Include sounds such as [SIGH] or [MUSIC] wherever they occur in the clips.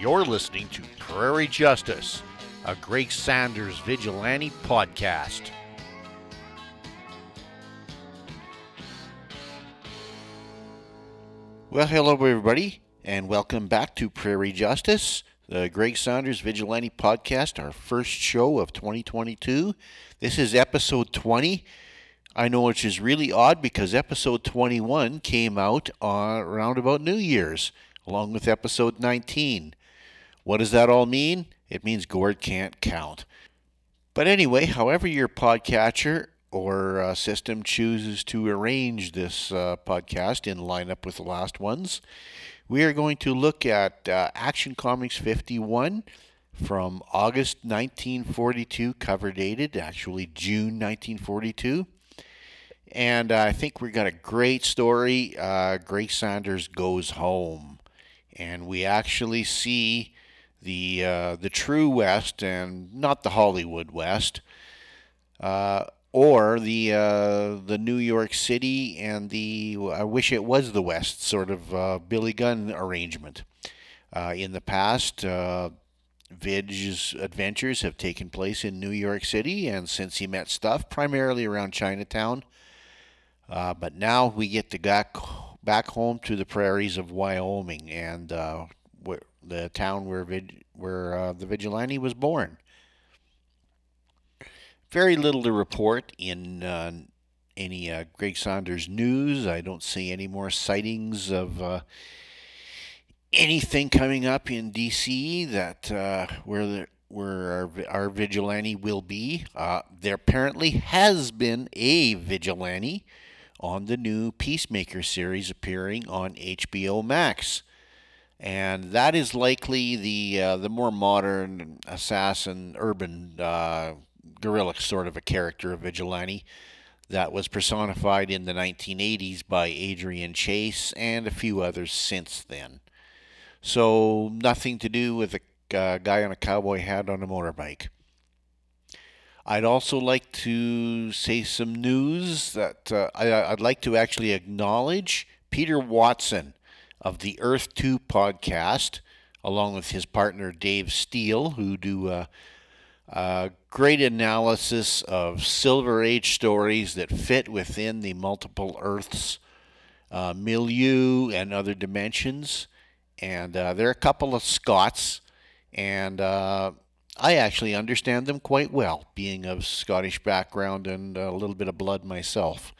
You're listening to Prairie Justice, a Greg Saunders vigilante podcast. Well, hello, everybody, and welcome back to Prairie Justice, the Greg Saunders Vigilante Podcast, our first show of 2022. This is episode 20. I know which is really odd because episode 21 came out uh, around about New Year's, along with episode 19. What does that all mean? It means Gord can't count. But anyway, however your podcatcher or uh, system chooses to arrange this uh, podcast in lineup with the last ones, we are going to look at uh, Action Comics 51 from August 1942, cover dated, actually June 1942. And I think we've got a great story. Uh, Greg Saunders goes home, and we actually see the uh, the true West and not the Hollywood West, uh, or the uh, the New York City and the I wish it was the West sort of uh, Billy Gunn arrangement. Uh, in the past, uh, Vidge's adventures have taken place in New York City, and since he met Stuff, primarily around Chinatown. but now we get to back back home to the prairies of Wyoming, and the town where where uh, the vigilante was born. Very little to report in uh, any uh, Greg Saunders news. I don't see any more sightings of uh, anything coming up in D.C. that uh, where the where our, our vigilante will be. Uh, there apparently has been a vigilante on the new Peacemaker series appearing on HBO Max and that is likely the uh, the more modern assassin, urban uh, guerrilla sort of a character of vigilante that was personified in the 1980s by Adrian Chase and a few others since then. So nothing to do with a uh, guy on a cowboy hat on a motorbike. I'd also like to say some news that uh, I, I'd like to actually acknowledge Peter Watson of the Earth 2 podcast, along with his partner Dave Steele, who do a, a great analysis of Silver Age stories that fit within the multiple Earths uh, milieu and other dimensions. And uh, they're a couple of Scots, and uh, I actually understand them quite well, being of Scottish background and a little bit of blood myself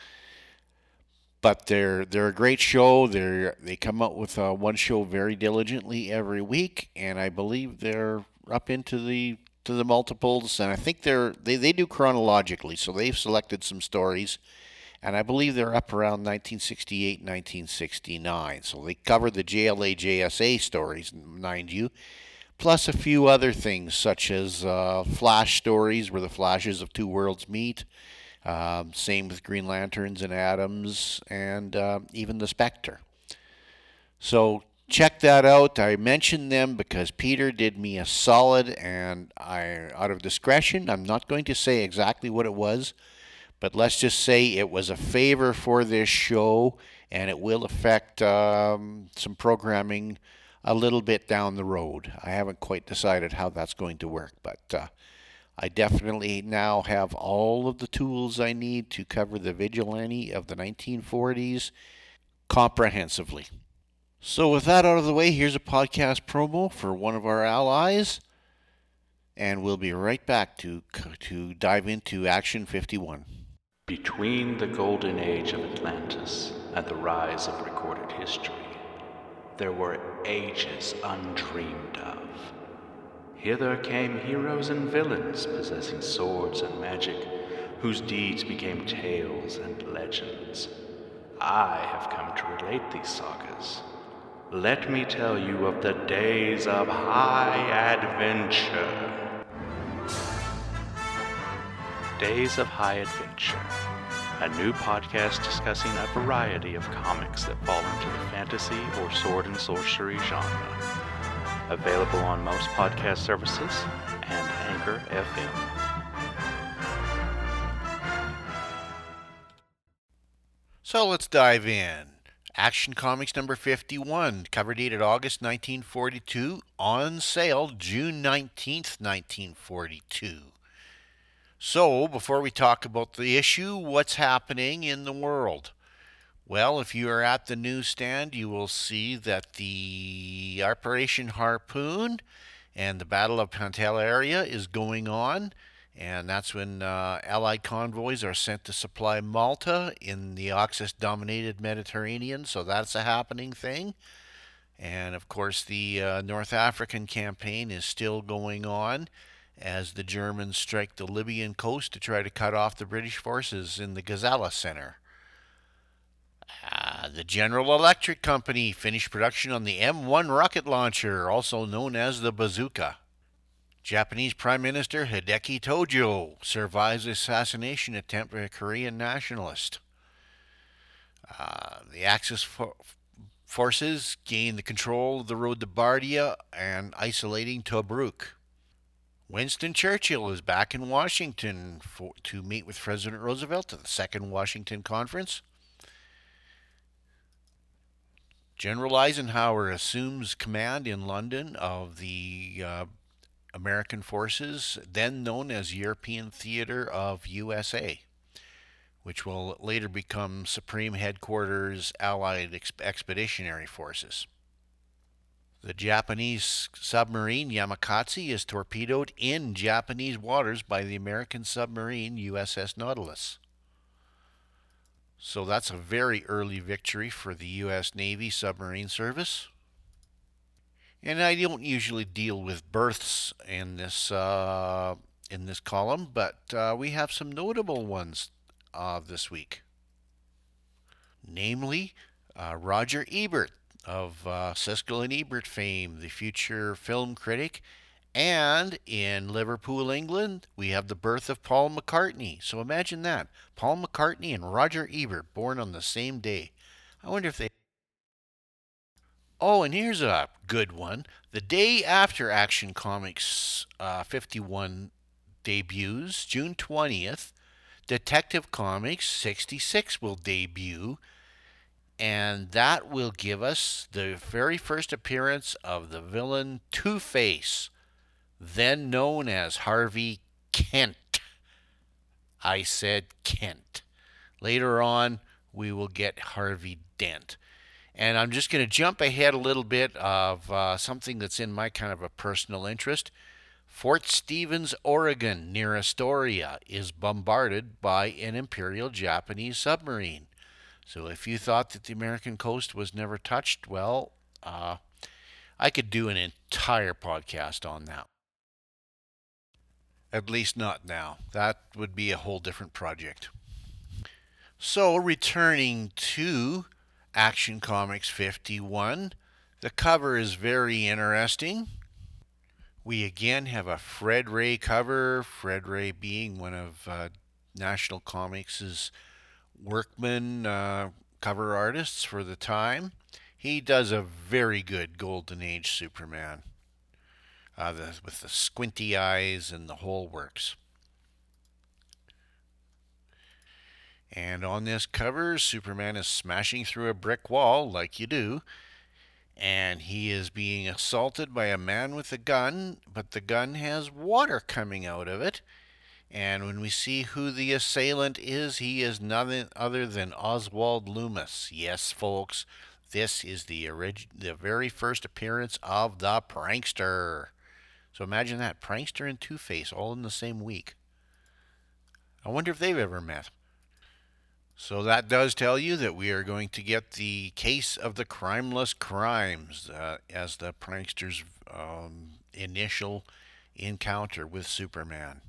but they're they're a great show. They they come out with uh, one show very diligently every week, and I believe they're up into the to the multiples, and I think they're they, they do chronologically. So they've selected some stories, and I believe they're up around 1968, 1969. So they cover the JLA JSA stories, mind you, plus a few other things such as uh, Flash stories where the flashes of two worlds meet um, same with Green Lanterns and Atoms, and uh, even the Spectre. So check that out. I mentioned them because Peter did me a solid, and I, out of discretion, I'm not going to say exactly what it was, but let's just say it was a favor for this show, and it will affect um, some programming a little bit down the road. I haven't quite decided how that's going to work, but uh, I definitely now have all of the tools I need to cover the vigilante of the 1940s comprehensively. So, with that out of the way, here's a podcast promo for one of our allies, and we'll be right back to, to dive into Action 51. Between the golden age of Atlantis and the rise of recorded history, there were ages undreamed of. Hither came heroes and villains possessing swords and magic, whose deeds became tales and legends. I have come to relate these sagas. Let me tell you of the days of high adventure. Days of High Adventure, a new podcast discussing a variety of comics that fall into the fantasy or sword and sorcery genre available on most podcast services and Anchor FM. So let's dive in. Action Comics number 51, cover dated August 1942, on sale June 19th, 1942. So, before we talk about the issue, what's happening in the world? Well, if you are at the newsstand, you will see that the Operation Harpoon and the Battle of Pantelleria is going on. And that's when uh, Allied convoys are sent to supply Malta in the Axis dominated Mediterranean. So that's a happening thing. And of course, the uh, North African campaign is still going on as the Germans strike the Libyan coast to try to cut off the British forces in the Gazala Center. Uh, the General Electric Company finished production on the M1 rocket launcher, also known as the bazooka. Japanese Prime Minister Hideki Tojo survives assassination attempt by a Korean nationalist. Uh, the Axis fo- forces gain the control of the road to Bardia and isolating Tobruk. Winston Churchill is back in Washington for, to meet with President Roosevelt at the Second Washington Conference. General Eisenhower assumes command in London of the uh, American forces, then known as European Theater of USA, which will later become Supreme Headquarters Allied Expeditionary Forces. The Japanese submarine Yamakaze is torpedoed in Japanese waters by the American submarine USS Nautilus. So that's a very early victory for the U.S. Navy submarine service. And I don't usually deal with births in this uh, in this column, but uh, we have some notable ones uh, this week. Namely, uh, Roger Ebert of uh, Siskel and Ebert fame, the future film critic, and in Liverpool, England, we have the birth of Paul McCartney. So imagine that Paul McCartney and Roger Ebert born on the same day. I wonder if they Oh, and here's a good one. The day after Action Comics uh, 51 debuts, June 20th, Detective Comics 66 will debut, and that will give us the very first appearance of the villain Two Face, then known as Harvey Kent. I said Kent. Later on, we will get Harvey Dent. And I'm just going to jump ahead a little bit of uh, something that's in my kind of a personal interest. Fort Stevens, Oregon, near Astoria, is bombarded by an Imperial Japanese submarine. So if you thought that the American coast was never touched, well, uh, I could do an entire podcast on that. At least not now. That would be a whole different project. So, returning to Action Comics 51. The cover is very interesting. We again have a Fred Ray cover, Fred Ray being one of uh, National Comics' workman uh, cover artists for the time. He does a very good Golden Age Superman uh, the, with the squinty eyes and the whole works. And on this cover, Superman is smashing through a brick wall, like you do, and he is being assaulted by a man with a gun, but the gun has water coming out of it. And when we see who the assailant is, he is nothing other than Oswald Loomis. Yes, folks, this is the orig- the very first appearance of the prankster. So imagine that prankster and Two Face all in the same week. I wonder if they've ever met. So that does tell you that we are going to get the case of the crimeless crimes uh, as the prankster's um, initial encounter with Superman.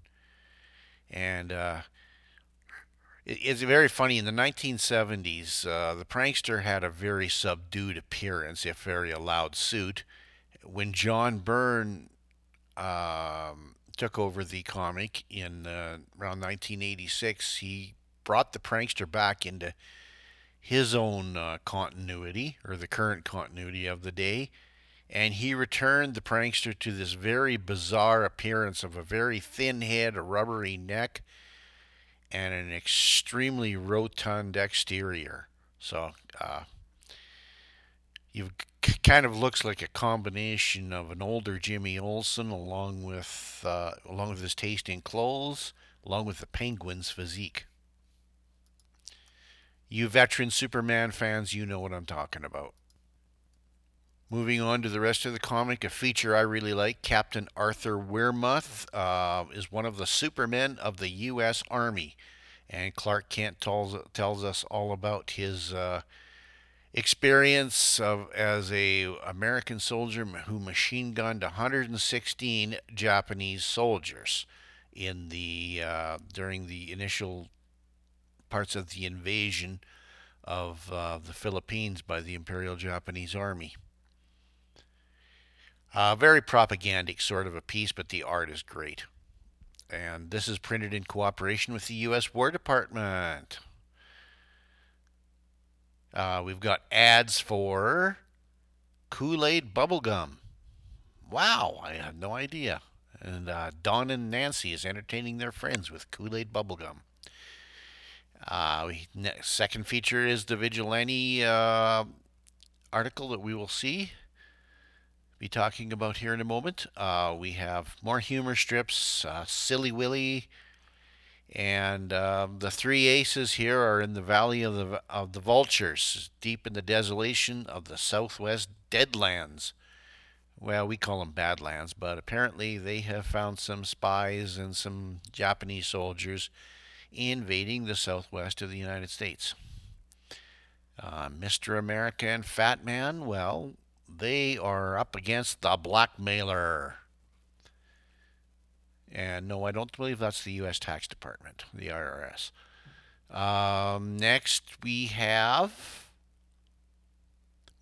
And uh, it, it's very funny. In the 1970s, uh, the prankster had a very subdued appearance, if very a loud suit. When John Byrne um, took over the comic in uh, around 1986, he brought the prankster back into his own uh, continuity or the current continuity of the day and he returned the prankster to this very bizarre appearance of a very thin head, a rubbery neck, and an extremely rotund exterior. So, uh, You kind of looks like a combination of an older Jimmy Olsen along with uh, along with his taste in clothes, along with the Penguin's physique. You veteran Superman fans, you know what I'm talking about. Moving on to the rest of the comic, a feature I really like Captain Arthur Wermuth uh, is one of the supermen of the U.S. Army. And Clark Kent tells, tells us all about his uh, experience of as a American soldier who machine gunned 116 Japanese soldiers in the uh, during the initial parts of the invasion of uh, the Philippines by the Imperial Japanese Army. Uh, very propagandic sort of a piece, but the art is great. And this is printed in cooperation with the U.S. War Department. Uh, we've got ads for Kool Aid bubblegum. Wow, I had no idea. And uh, Don and Nancy is entertaining their friends with Kool Aid bubblegum. Uh, we, second feature is the Vigilante uh, article that we will see be talking about here in a moment. Uh, we have more humor strips, uh, Silly Willy, and um, the three aces here are in the Valley of the of the Vultures, deep in the desolation of the Southwest Deadlands. Well, we call them Badlands, but apparently they have found some spies and some Japanese soldiers invading the southwest of the United States. Uh, Mr. America and Fat Man, well, they are up against the blackmailer. And no, I don't believe that's the U.S. Tax Department, the IRS. Um, next, we have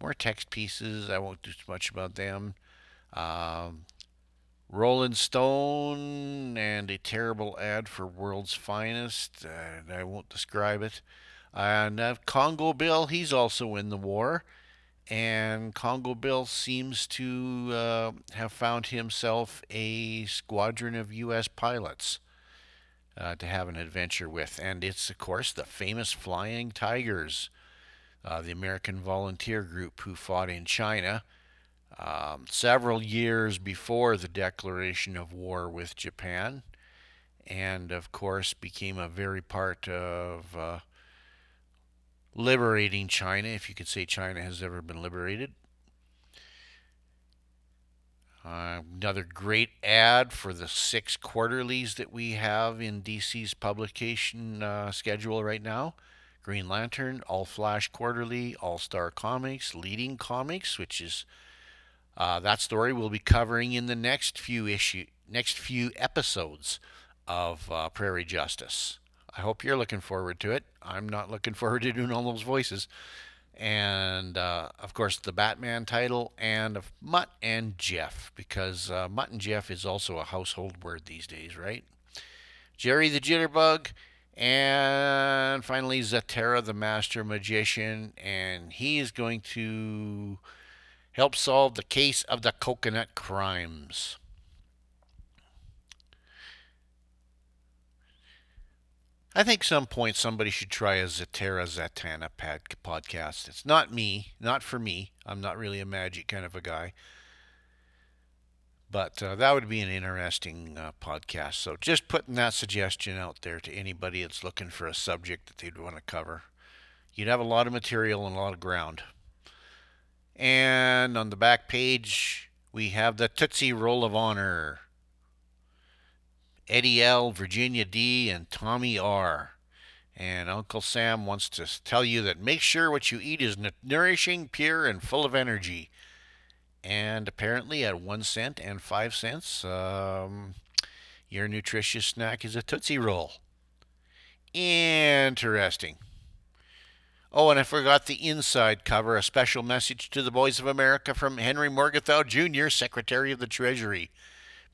more text pieces. I won't do too much about them. Um, Rolling Stone and a terrible ad for World's Finest. Uh, I won't describe it. And uh, Congo Bill, he's also in the war and Congo Bill seems to uh, have found himself a squadron of U.S. pilots uh, to have an adventure with. And it's, of course, the famous Flying Tigers, uh, the American volunteer group who fought in China um, several years before the declaration of war with Japan. And, of course, became a very part of uh, liberating China, if you could say China has ever been liberated. Uh, another great ad for the six quarterlies that we have in DC's publication uh, schedule right now. Green Lantern, All Flash Quarterly, All Star Comics, Leading Comics, which is uh, that story we'll be covering in the next few issue, next few episodes of uh, Prairie Justice. I hope you're looking forward to it. I'm not looking forward to doing all those voices. And uh, of course, the Batman title and of Mutt and Jeff, because uh, Mutt and Jeff is also a household word these days, right? Jerry the Jitterbug, and finally Zatara the Master Magician, and he is going to help solve the case of the coconut crimes. I think some point somebody should try a Zatara Zatanna pad podcast. It's not me, not for me. I'm not really a magic kind of a guy. But uh, that would be an interesting uh, podcast. So just putting that suggestion out there to anybody that's looking for a subject that they'd want to cover. You'd have a lot of material and a lot of ground. And on the back page, we have the Tootsie Roll of Honor. Eddie L., Virginia D., and Tommy R. And Uncle Sam wants to tell you that make sure what you eat is nourishing, pure, and full of energy. And apparently, at one cent and five cents, um, your nutritious snack is a Tootsie Roll. Interesting. Oh, and I forgot the inside cover a special message to the boys of America from Henry Morgenthau Jr., Secretary of the Treasury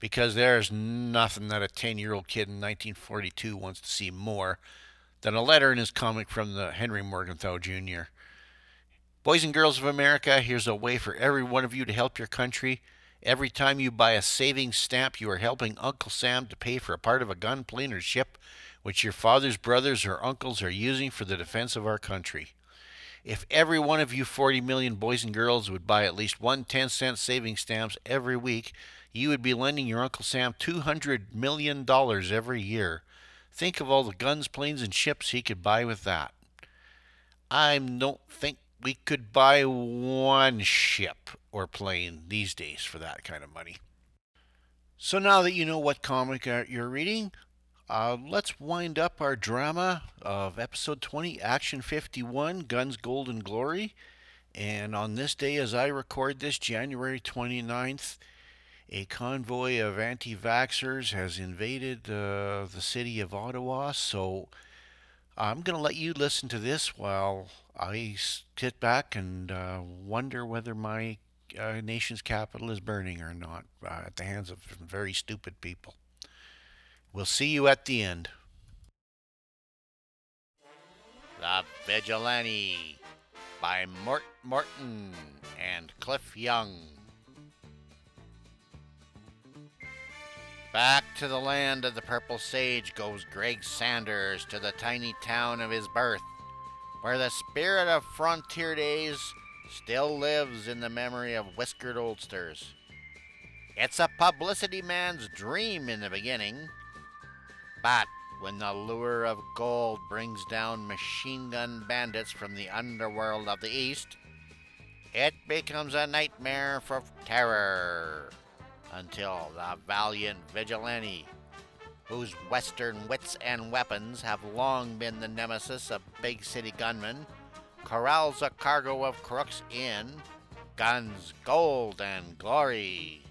because there's nothing that a 10 year old kid in 1942 wants to see more than a letter in his comic from the Henry Morgenthau Jr. Boys and girls of America, here's a way for every one of you to help your country. Every time you buy a savings stamp, you are helping Uncle Sam to pay for a part of a gun, plane, or ship which your father's brothers or uncles are using for the defense of our country. If every one of you 40 million boys and girls would buy at least one 10 cent savings stamps every week, you would be lending your Uncle Sam $200 million every year. Think of all the guns, planes, and ships he could buy with that. I don't think we could buy one ship or plane these days for that kind of money. So now that you know what comic you're reading, uh, let's wind up our drama of episode 20, Action 51, Guns, Gold, and Glory. And on this day, as I record this, January 29th, a convoy of anti vaxxers has invaded uh, the city of Ottawa. So I'm going to let you listen to this while I sit back and uh, wonder whether my uh, nation's capital is burning or not uh, at the hands of very stupid people. We'll see you at the end. The Vigilante by Mort Morton and Cliff Young. Back to the land of the purple sage goes Greg Saunders to the tiny town of his birth, where the spirit of frontier days still lives in the memory of whiskered oldsters. It's a publicity man's dream in the beginning, but when the lure of gold brings down machine gun bandits from the underworld of the East, it becomes a nightmare for terror until the valiant vigilante, whose western wits and weapons have long been the nemesis of big city gunmen, corrals a cargo of crooks in guns, gold, and glory.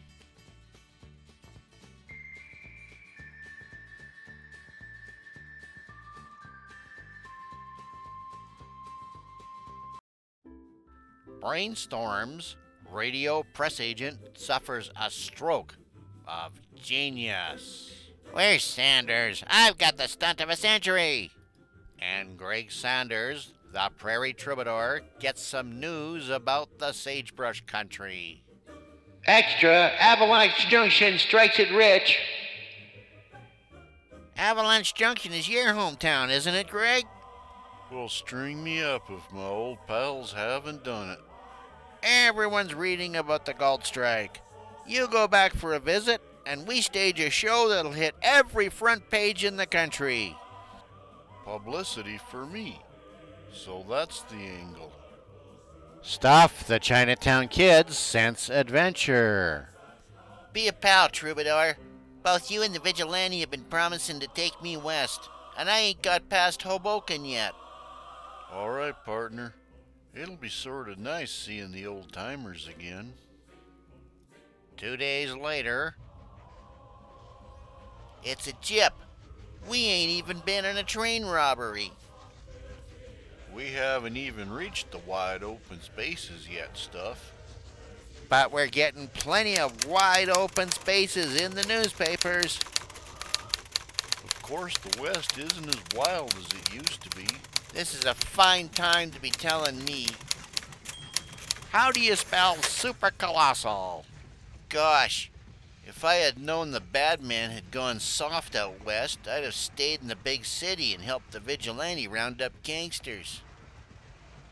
Brainstorms radio press agent suffers a stroke of genius. Where's Saunders? I've got the stunt of a century. And Greg Saunders, the prairie troubadour, gets some news about the sagebrush country. Extra, Avalanche Junction strikes it rich. Avalanche Junction is your hometown, isn't it, Greg? Well, string me up if my old pals haven't done it. Everyone's reading about the gold strike. You go back for a visit, and we stage a show that'll hit every front page in the country. Publicity for me. So that's the angle. Stuff the Chinatown kids sense adventure. Be a pal, Troubadour. Both you and the vigilante have been promising to take me west, and I ain't got past Hoboken yet. All right, partner. It'll be sort of nice seeing the old timers again. Two days later. It's a jip. We ain't even been in a train robbery. We haven't even reached the wide open spaces yet, stuff. But we're getting plenty of wide open spaces in the newspapers. Of course, the West isn't as wild as it used to be. This is a fine time to be telling me. How do you spell super colossal? Gosh, if I had known the bad man had gone soft out west, I'd have stayed in the big city and helped the vigilante round up gangsters.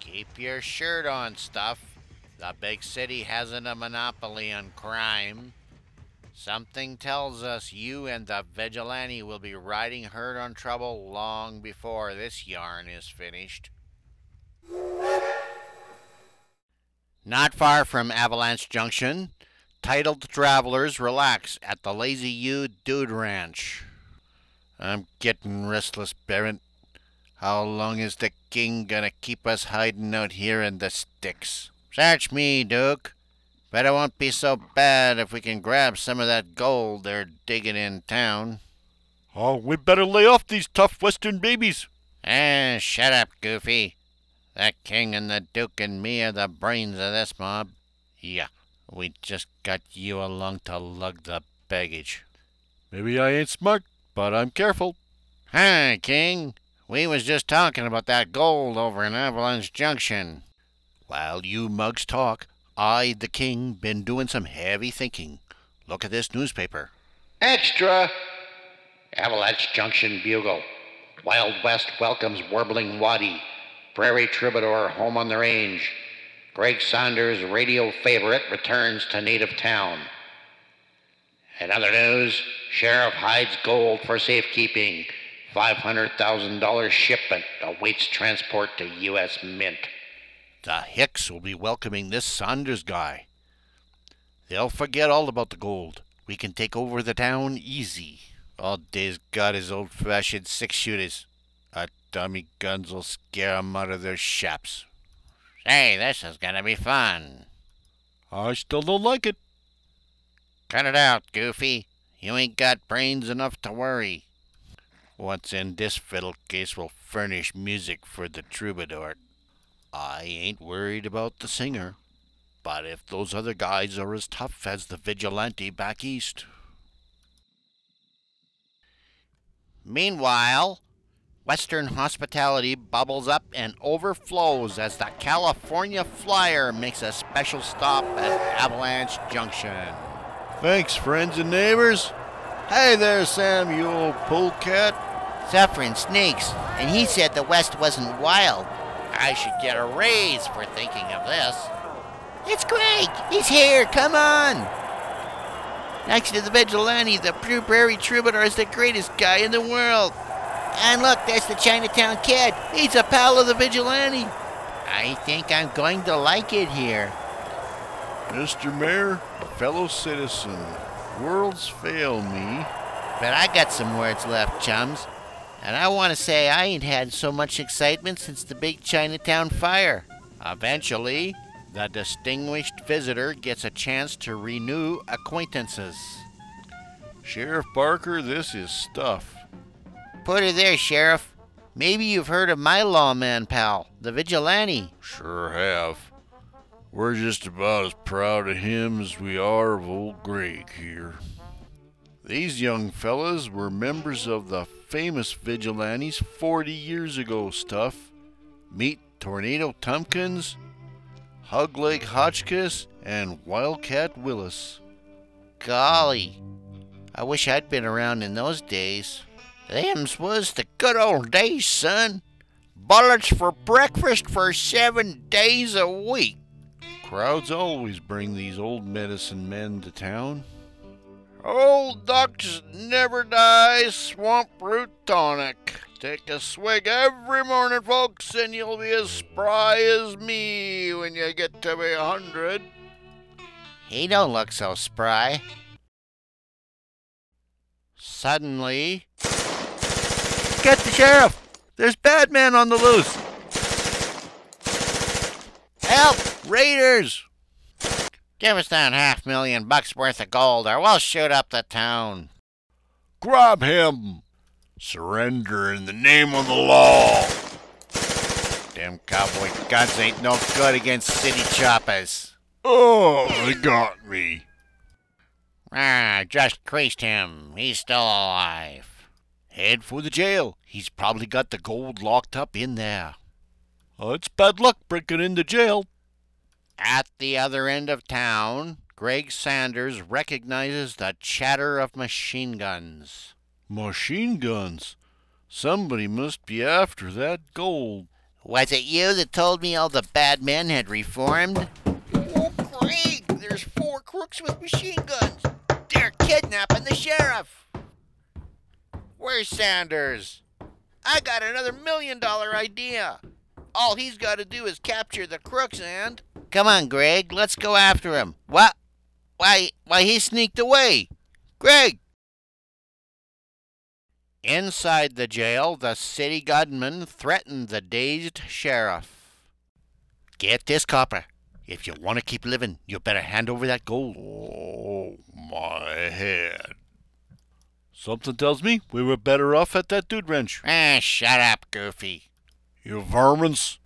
Keep your shirt on, stuff. The big city hasn't a monopoly on crime. Something tells us you and the vigilante will be riding herd on trouble long before this yarn is finished. Not far from Avalanche Junction, titled travelers relax at the Lazy U Dude Ranch. I'm getting restless, Barrett. How long is the king gonna keep us hiding out here in the sticks? Search me, Duke. Bet it won't be so bad if we can grab some of that gold they're digging in town. Oh, we better lay off these tough western babies. Ah, shut up, Goofy. The king and the duke and me are the brains of this mob. Yeah, we just got you along to lug the baggage. Maybe I ain't smart, but I'm careful. Hi, King. We was just talking about that gold over in Avalanche Junction. While you mugs talk, I, the king, been doing some heavy thinking. Look at this newspaper. Extra! Avalanche Junction Bugle. Wild West welcomes Warbling Wadi. Prairie Troubadour home on the range. Greg Saunders, radio favorite, returns to native town. In other news, Sheriff hides gold for safekeeping. $500,000 shipment awaits transport to U.S. Mint. The Hicks will be welcoming this Saunders guy. They'll forget all about the gold. We can take over the town easy. All Dave's got is old fashioned six shooters. Our dummy guns will scare 'em out of their shaps. Say, this is gonna be fun. I still don't like it. Cut it out, Goofy. You ain't got brains enough to worry. What's in this fiddle case will furnish music for the troubadour. I ain't worried about the singer, but if those other guys are as tough as the vigilante back east. Meanwhile, Western hospitality bubbles up and overflows as the California Flyer makes a special stop at Avalanche Junction. Thanks, friends and neighbors. Hey there, Sam, you old polecat. Suffering snakes, and he said the West wasn't wild. I should get a raise for thinking of this. It's Greg! He's here! Come on! Next to the vigilante, the Blue Prairie Troubadour is the greatest guy in the world. And look, there's the Chinatown Kid. He's a pal of the vigilante. I think I'm going to like it here. Mr. Mayor, fellow citizen, worlds fail me. But I got some words left, chums. And I want to say I ain't had so much excitement since the big Chinatown fire. Eventually, the distinguished visitor gets a chance to renew acquaintances. Sheriff Barker, this is stuff. Put her there, Sheriff. Maybe you've heard of my lawman pal, the vigilante. Sure have. We're just about as proud of him as we are of old Greg here. These young fellas were members of the famous vigilantes 40 years ago, stuff. Meet Tornado Tompkins, Hugleg Hotchkiss, and Wildcat Willis. Golly, I wish I'd been around in those days. Them's was the good old days, son. Bullets for breakfast for seven days a week. Crowds always bring these old medicine men to town. Old ducks never die, swamp root tonic. Take a swig every morning, folks, and you'll be as spry as me when you get to be a hundred. He don't look so spry. Suddenly, Get the sheriff! There's bad men on the loose! help! Raiders! Give us that half million bucks worth of gold, or we'll shoot up the town. Grab him! Surrender in the name of the law! Them cowboy guns ain't no good against city choppers. Oh, they got me. Ah, just creased him. He's still alive. Head for the jail. He's probably got the gold locked up in there. Oh, it's bad luck breaking into jail. At the other end of town, Greg Saunders recognizes the chatter of machine guns. Machine guns. Somebody must be after that gold. Was it you that told me all the bad men had reformed? Oh, Greg, there's four crooks with machine guns. They're kidnapping the sheriff. Where's Saunders? I got another million dollar idea. All he's got to do is capture the crooks and. Come on, Greg, let's go after him. What? Why, why, he sneaked away. Greg! Inside the jail, the city gunman threatened the dazed sheriff. Get this, copper. If you want to keep living, you better hand over that gold. Oh, my head. Something tells me we were better off at that dude wrench. Ah, shut up, Goofy. You varmints.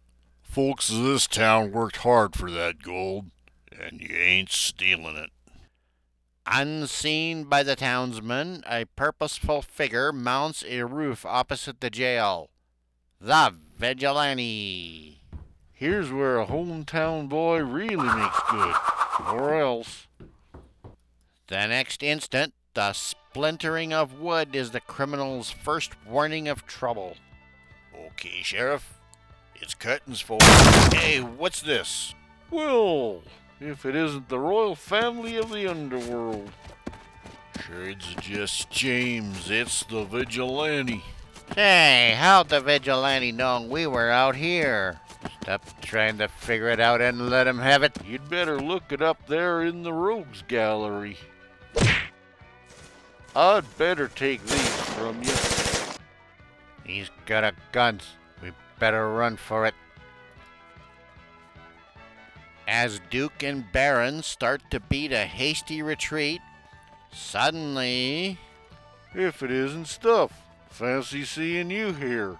Folks of this town worked hard for that gold, and you ain't stealing it. Unseen by the townsmen, a purposeful figure mounts a roof opposite the jail. The Vigilante. Here's where a hometown boy really makes good. Or else. The next instant, the splintering of wood is the criminal's first warning of trouble. Okay, Sheriff. It's curtains, folks. Hey, what's this? Well, if it isn't the royal family of the underworld. Sure, it's just James. It's the vigilante. Hey, how'd the vigilante know we were out here? Stop trying to figure it out and let him have it. You'd better look it up there in the rogues gallery. I'd better take these from you. He's got a gun. We better run for it. As Duke and Baron start to beat a hasty retreat, suddenly. If it isn't stuff. Fancy seeing you here.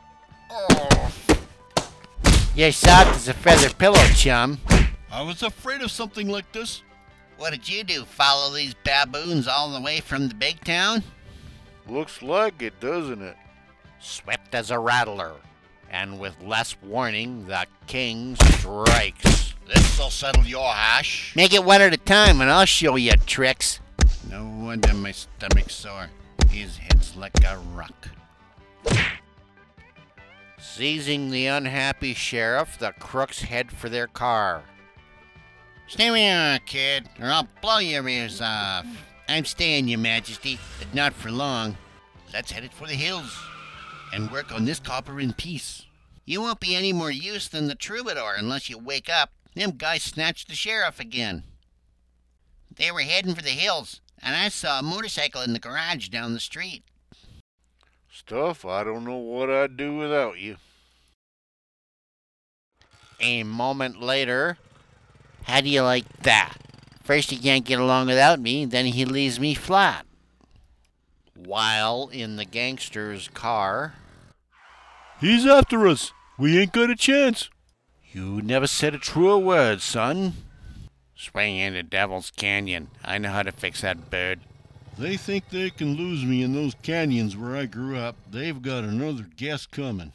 You're soft as a feather pillow, chum. I was afraid of something like this. What did you do? Follow these baboons all the way from the big town? Looks like it, doesn't it? Swift as a rattler, and with less warning, the king strikes. This'll settle your hash. Make it one at a time, and I'll show you tricks. No wonder my stomach's sore. His head's like a rock. Seizing the unhappy sheriff, the crooks head for their car. Stay where you are, kid, or I'll blow your ears off. I'm staying, Your Majesty, but not for long. Let's head it for the hills and work on this copper in peace. You won't be any more use than the troubadour unless you wake up. Them guys snatched the sheriff again. They were heading for the hills, and I saw a motorcycle in the garage down the street. Stuff, I don't know what I'd do without you. A moment later, how do you like that? First he can't get along without me, then he leaves me flat. While in the gangster's car, He's after us. We ain't got a chance. You never said a truer word, son. swing into Devil's Canyon. I know how to fix that bird. They think they can lose me in those canyons where I grew up. They've got another guess coming.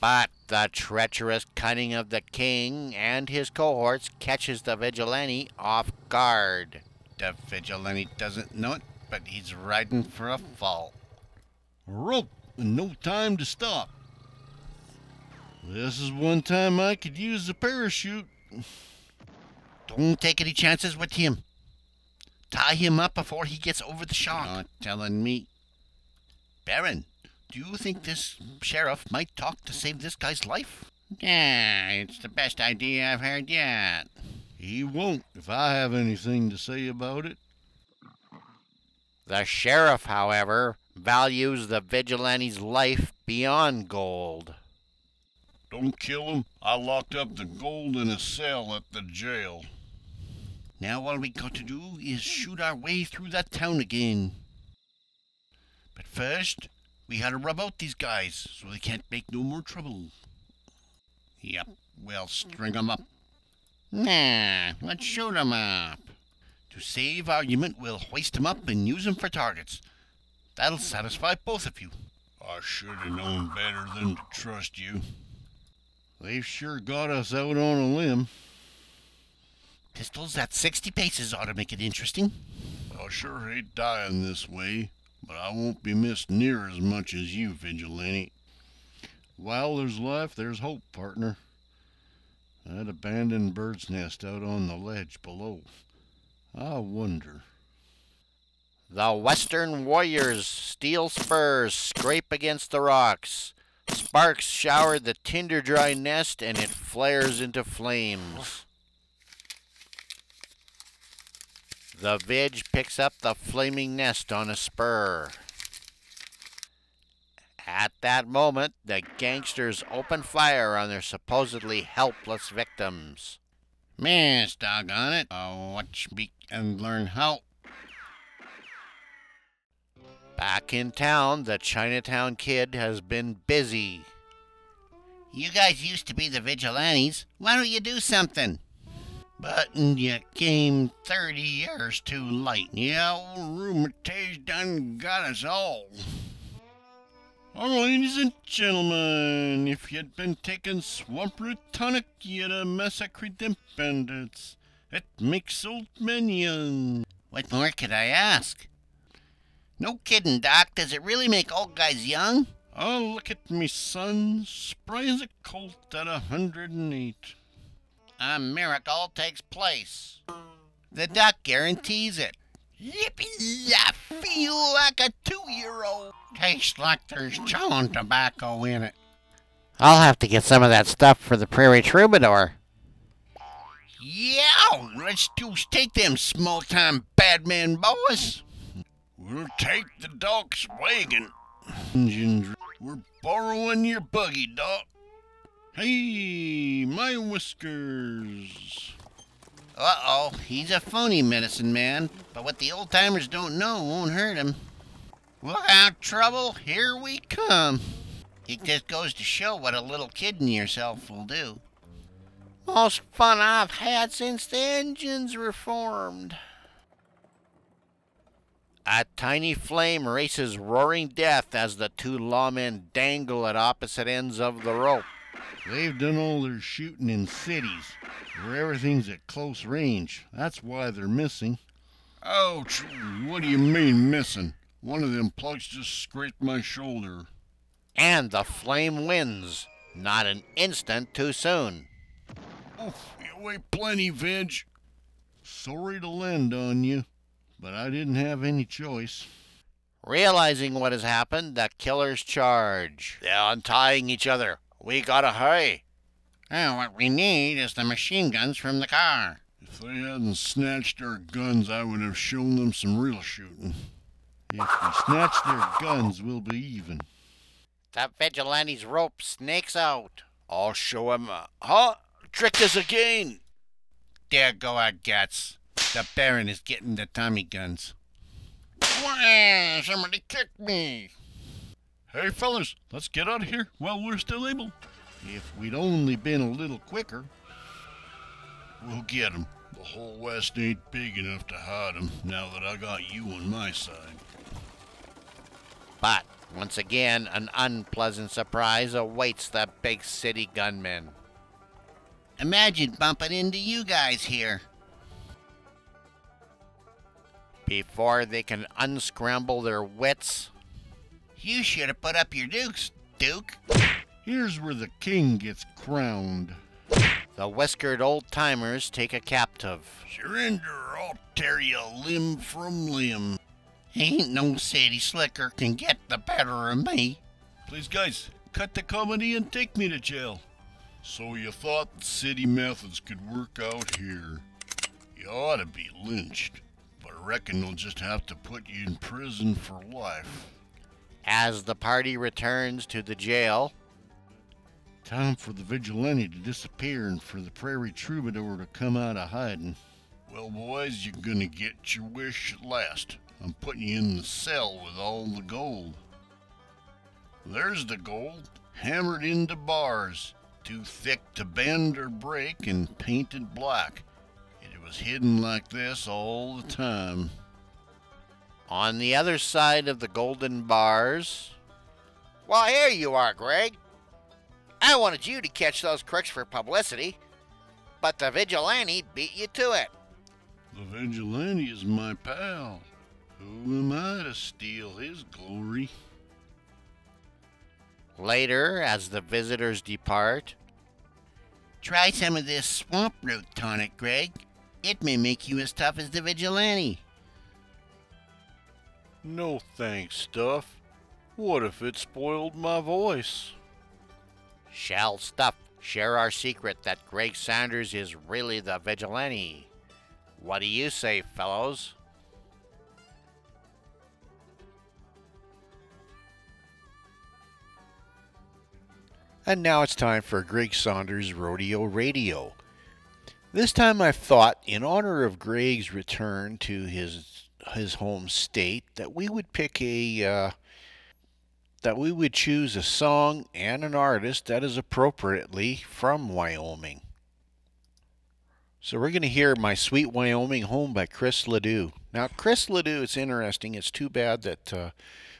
But the treacherous cunning of the king and his cohorts catches the vigilante off guard. The vigilante doesn't know it, but he's riding for a fall. Rope and no time to stop. This is one time I could use a parachute. Don't take any chances with him. Tie him up before he gets over the shock. Not telling me. Baron, do you think this sheriff might talk to save this guy's life? Yeah, it's the best idea I've heard yet. He won't if I have anything to say about it. The sheriff, however, values the vigilante's life beyond gold. Don't kill him. I locked up the gold in a cell at the jail. Now all we got to do is shoot our way through that town again. But first, we gotta rub out these guys so they can't make no more trouble. Yep, we'll string 'em up. Nah, let's shoot him up. To save argument, we'll hoist 'em up and use 'em for targets. That'll satisfy both of you. I should have known better than to trust you. They've sure got us out on a limb. Pistols at 60 paces ought to make it interesting. I sure hate dying this way, but I won't be missed near as much as you, Vigilante. While there's life, there's hope, partner. That abandoned bird's nest out on the ledge below. I wonder. The Western Warriors' steel spurs scrape against the rocks. Sparks shower the tinder dry nest and it flares into flames. The Vidge picks up the flaming nest on a spur. At that moment, the gangsters open fire on their supposedly helpless victims. Miss, doggone it. Oh, watch me and learn how. Back in town, the Chinatown kid has been busy. You guys used to be the vigilantes. Why don't you do something? But you came 30 years too late. Yeah, old rheumatiz done got us all. Oh, ladies and gentlemen, if you'd been taking swamp root tonic, you'd have massacred them bandits. It makes old minion. What more could I ask? No kidding, Doc. Does it really make old guys young? Oh, look at me son, spry as a colt at a hundred and eight. A miracle takes place. The duck guarantees it. Yippee! I feel like a two-year-old. Tastes like there's chewing tobacco in it. I'll have to get some of that stuff for the Prairie Troubadour. Yeah, let's just take them small-time bad man boys. We'll take the doc's wagon. Engines, we're borrowing your buggy, doc. Hey, my whiskers. Uh-oh, he's a phony medicine man, but what the old-timers don't know won't hurt him. Look out, trouble, here we come. It just goes to show what a little kidding yourself will do. Most fun I've had since the engines reformed. A tiny flame races roaring death as the two lawmen dangle at opposite ends of the rope. They've done all their shooting in cities, where everything's at close range. That's why they're missing. Ouch! what do you mean missing? One of them plugs just scraped my shoulder. And the flame wins, not an instant too soon. Oof, you weigh plenty, Veg. Sorry to lend on you, but I didn't have any choice. Realizing what has happened, the killers charge. They're untying each other. We gotta hurry. Oh, what we need is the machine guns from the car. If they hadn't snatched our guns, I would have shown them some real shooting. If we snatch their guns, we'll be even. The vigilante's rope snakes out. I'll show him. Uh, huh? Tricked us again. There go our guts. The Baron is getting the Tommy guns. Wah, somebody kicked me. Hey, fellas, let's get out of here while we're still able. If we'd only been a little quicker. We'll get 'em. The whole West ain't big enough to hide 'em now that I got you on my side. But once again, an unpleasant surprise awaits the big city gunmen. Imagine bumping into you guys here. Before they can unscramble their wits, you should have put up your dukes, Duke. Here's where the king gets crowned. The whiskered old timers take a captive. Surrender or I'll tear you limb from limb. Ain't no city slicker can get the better of me. Please, guys, cut the comedy and take me to jail. So you thought city methods could work out here? You ought to be lynched, but I reckon they'll just have to put you in prison for life. As the party returns to the jail, Time for the vigilante to disappear and for the prairie troubadour to come out of hiding. Well, boys, you're gonna get your wish at last. I'm putting you in the cell with all the gold. There's the gold, hammered into bars, too thick to bend or break and painted black. It was hidden like this all the time. on the other side of the golden bars. Well, here you are, Greg. I wanted you to catch those crooks for publicity, but the vigilante beat you to it. The vigilante is my pal. Who am I to steal his glory? Later, as the visitors depart, try some of this swamp root tonic, Greg. It may make you as tough as the vigilante. No thanks, Stuff. What if it spoiled my voice? Shall Stuff share our secret that Greg Saunders is really the vigilante? What do you say, fellows? And now it's time for Greg Saunders Rodeo Radio. This time I thought, in honor of Greg's return to his his home state, that we would pick a uh, that we would choose a song and an artist that is appropriately from Wyoming. So we're going to hear My Sweet Wyoming Home by Chris Ledoux. Now, Chris Ledoux, it's interesting. It's too bad that uh,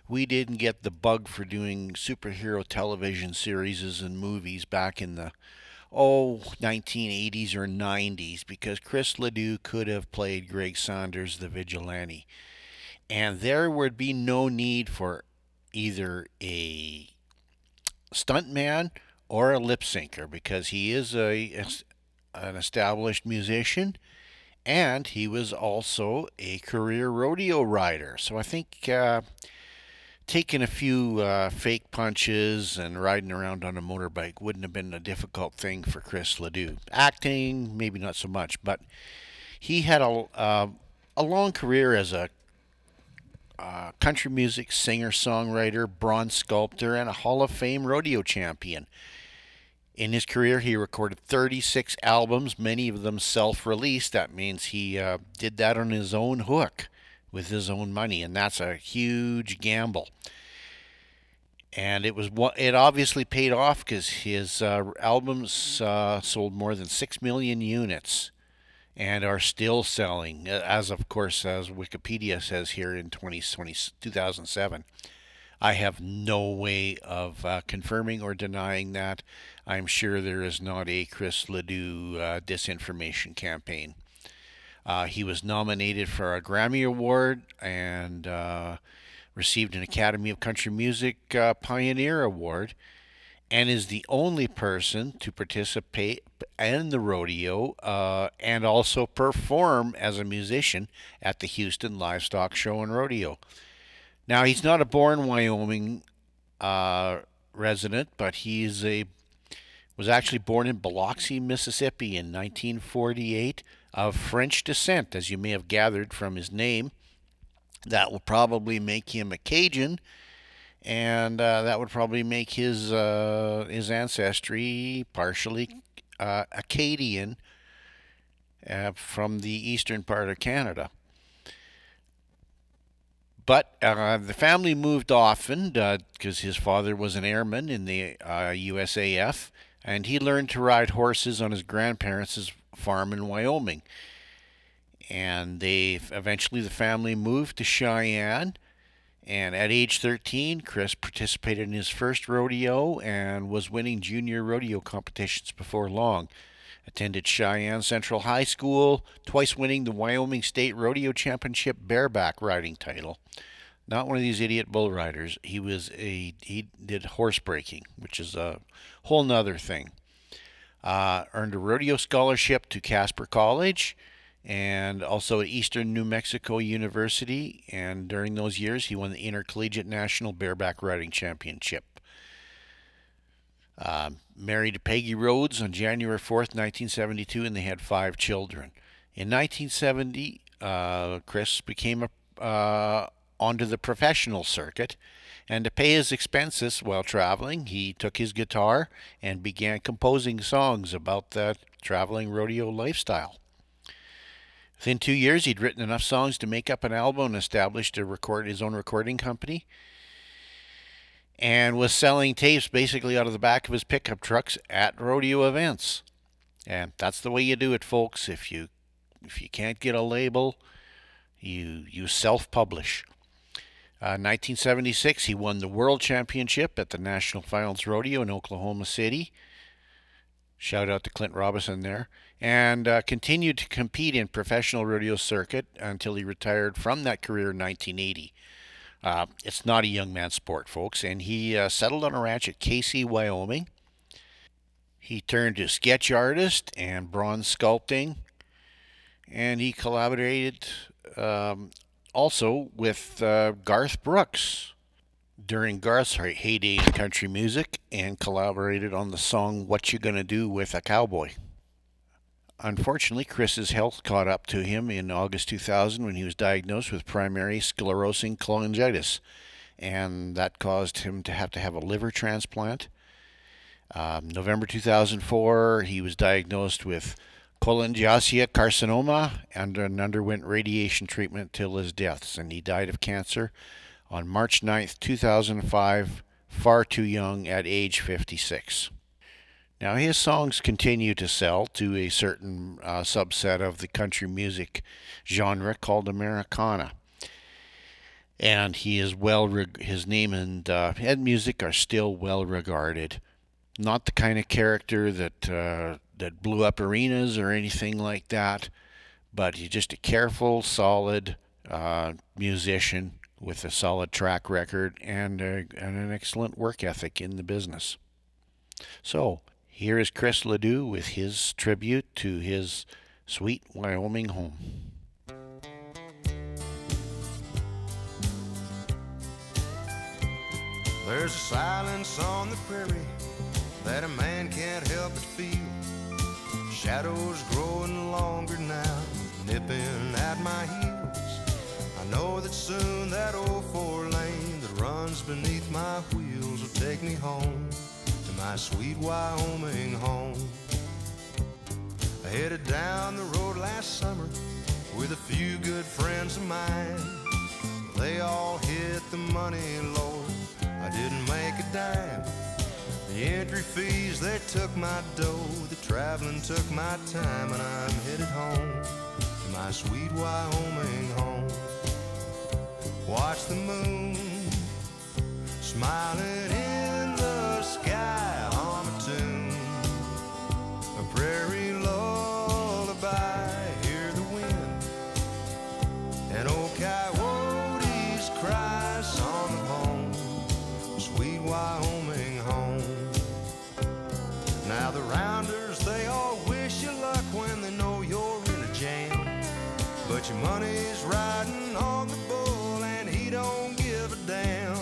we didn't get the bug for doing superhero television series and movies back in the oh 1980s or 90s because Chris Ledoux could have played Greg Saunders the vigilante and there would be no need for either a stuntman or a lip syncer because he is a an established musician and he was also a career rodeo rider. So I think uh, taking a few uh, fake punches and riding around on a motorbike wouldn't have been a difficult thing for Chris Ledoux. Acting, maybe not so much, but he had a, uh, a long career as a uh, country music singer, songwriter, bronze sculptor, and a Hall of Fame rodeo champion. In his career, he recorded 36 albums, many of them self released. That means he uh, did that on his own hook with his own money, and that's a huge gamble. And it was it obviously paid off because his uh, albums uh, sold more than six million units, and are still selling, as of course as Wikipedia says here in 2020, 2007. I have no way of uh, confirming or denying that. I'm sure there is not a Chris Ledoux uh, disinformation campaign. Uh, he was nominated for a Grammy Award and uh, received an Academy of Country Music uh, Pioneer Award, and is the only person to participate in the rodeo uh, and also perform as a musician at the Houston Livestock Show and Rodeo. Now, he's not a born Wyoming uh, resident, but he's a was actually born in Biloxi, Mississippi in 1948 of French descent, as you may have gathered from his name. That will probably make him a Cajun, and uh, that would probably make his uh, his ancestry partially uh, Acadian uh, from the eastern part of Canada. But uh, the family moved often because uh, his father was an airman in the USAF, and he learned to ride horses on his grandparents' farm in Wyoming. And they eventually the family moved to Cheyenne. And at age 13, Chris participated in his first rodeo and was winning junior rodeo competitions before long. Attended Cheyenne Central High School, twice winning the Wyoming State Rodeo Championship bareback riding title. Not one of these idiot bull riders. He was a he did horse breaking, which is a whole nother thing. Uh, earned a rodeo scholarship to Casper College and also at Eastern New Mexico University. And during those years, he won the Intercollegiate National Bareback Riding Championship. Uh, married to Peggy Rhodes on January 4th, 1972, and they had five children. In 1970, uh, Chris became a, uh, onto the professional circuit and to pay his expenses while traveling, he took his guitar and began composing songs about the traveling rodeo lifestyle. Within two years, he'd written enough songs to make up an album and established a record his own recording company, and was selling tapes basically out of the back of his pickup trucks at rodeo events. And that's the way you do it, folks. If you if you can't get a label, you you self-publish. 1976, uh, he won the World Championship at the National Finals Rodeo in Oklahoma City. Shout out to Clint Robinson there. And uh, continued to compete in professional rodeo circuit until he retired from that career in 1980. Uh, it's not a young man's sport, folks. And he uh, settled on a ranch at Kaycee, Wyoming. He turned to sketch artist and bronze sculpting. And he collaborated um, also with uh, Garth Brooks during Garth's heyday in country music and collaborated on the song What You Gonna Do with a Cowboy. Unfortunately, Chris's health caught up to him in August 2000 when he was diagnosed with primary sclerosing cholangitis, and that caused him to have to have a liver transplant. Um, November 2004, he was diagnosed with cholangiocarcinoma and underwent radiation treatment till his death, and he died of cancer on March 9th, 2005, far too young at age 56. Now, his songs continue to sell to a certain uh, subset of the country music genre called Americana. And he is well, reg- his name and uh, head music are still well regarded. Not the kind of character that uh, that blew up arenas or anything like that, but he's just a careful, solid uh, musician with a solid track record and, a, and an excellent work ethic in the business. So, here is Chris Ledoux with his tribute to his sweet Wyoming home. There's a silence on the prairie that a man can't help but feel. Shadows growing longer now, nipping at my heels. I know that soon that old four lane that runs beneath my wheels will take me home to my sweet Wyoming home. I headed down the road last summer with a few good friends of mine. They all hit the money, Lord. I didn't make a dime. Entry fees, they took my dough. The traveling took my time, and I'm headed home to my sweet Wyoming home. Watch the moon smiling in the sky. Harmonium, a prairie but your money's riding on the bull and he don't give a damn.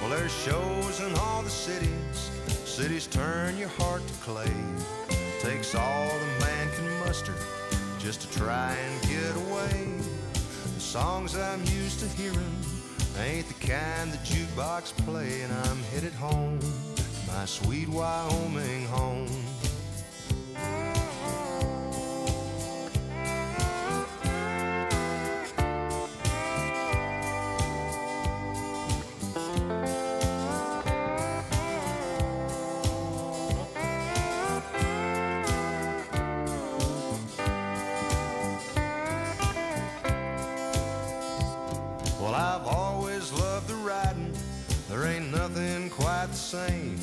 Well, there's shows in all the cities Cities turn your heart to clay. Takes all the man can muster just to try and get away. The songs I'm used to hearing ain't the kind the jukebox play, and I'm headed home, my sweet Wyoming home. Same.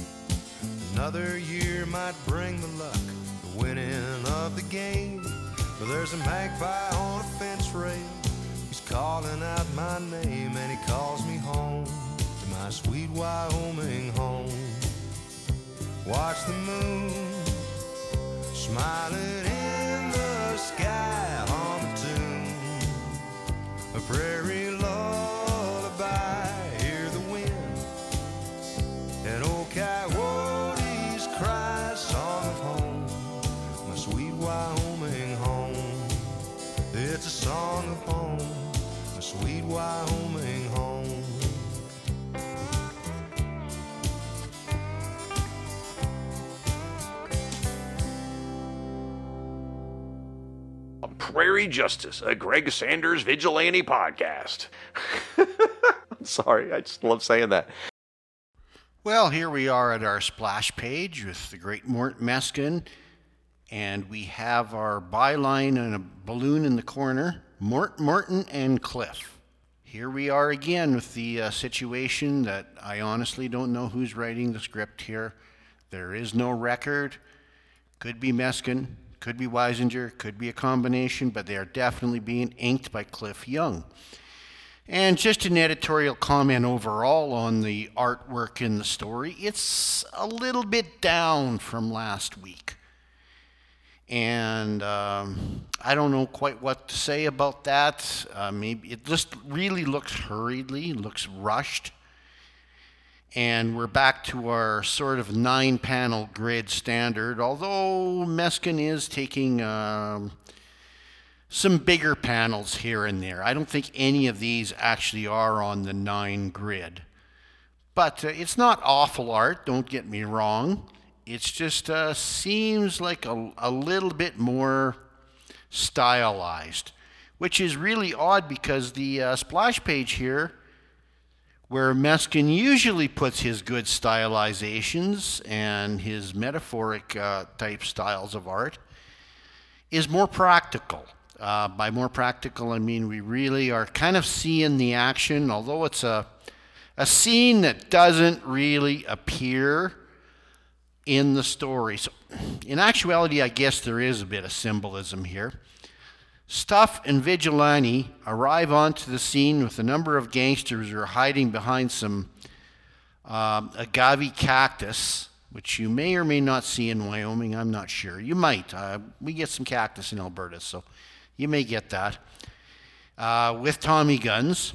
Another year might bring the luck, the winning of the game. But there's a magpie on a fence rail. He's calling out my name and he calls me home to my sweet Wyoming home. Watch the moon smiling in the sky on the tune. A prairie Wyoming home. Prairie Justice, a Greg Saunders vigilante podcast. [LAUGHS] Sorry, I just love saying that. Well, here we are at our splash page with the great Mort Meskin, and we have our byline and a balloon in the corner Mort Morton and Cliff. Here we are again with the uh, situation that I honestly don't know who's writing the script here. There is no record. Could be Meskin, could be Weisinger, could be a combination, but they are definitely being inked by Cliff Young. And just an editorial comment overall on the artwork in the story, it's a little bit down from last week and um, I don't know quite what to say about that. Uh, maybe it just really looks hurriedly, looks rushed, and we're back to our sort of nine-panel grid standard. Although Meskin is taking um, some bigger panels here and there. I don't think any of these actually are on the nine grid, but uh, it's not awful art. Don't get me wrong it just uh, seems like a, a little bit more stylized, which is really odd because the uh, splash page here, where Meskin usually puts his good stylizations and his metaphoric uh, type styles of art, is more practical. Uh, by more practical, I mean we really are kind of seeing the action, although it's a, a scene that doesn't really appear in the story. So, in actuality, I guess there is a bit of symbolism here. Stuff and Vigilante arrive onto the scene with a number of gangsters who are hiding behind some um, agave cactus, which you may or may not see in Wyoming. I'm not sure. You might. Uh, we get some cactus in Alberta, so you may get that. Uh, with Tommy guns.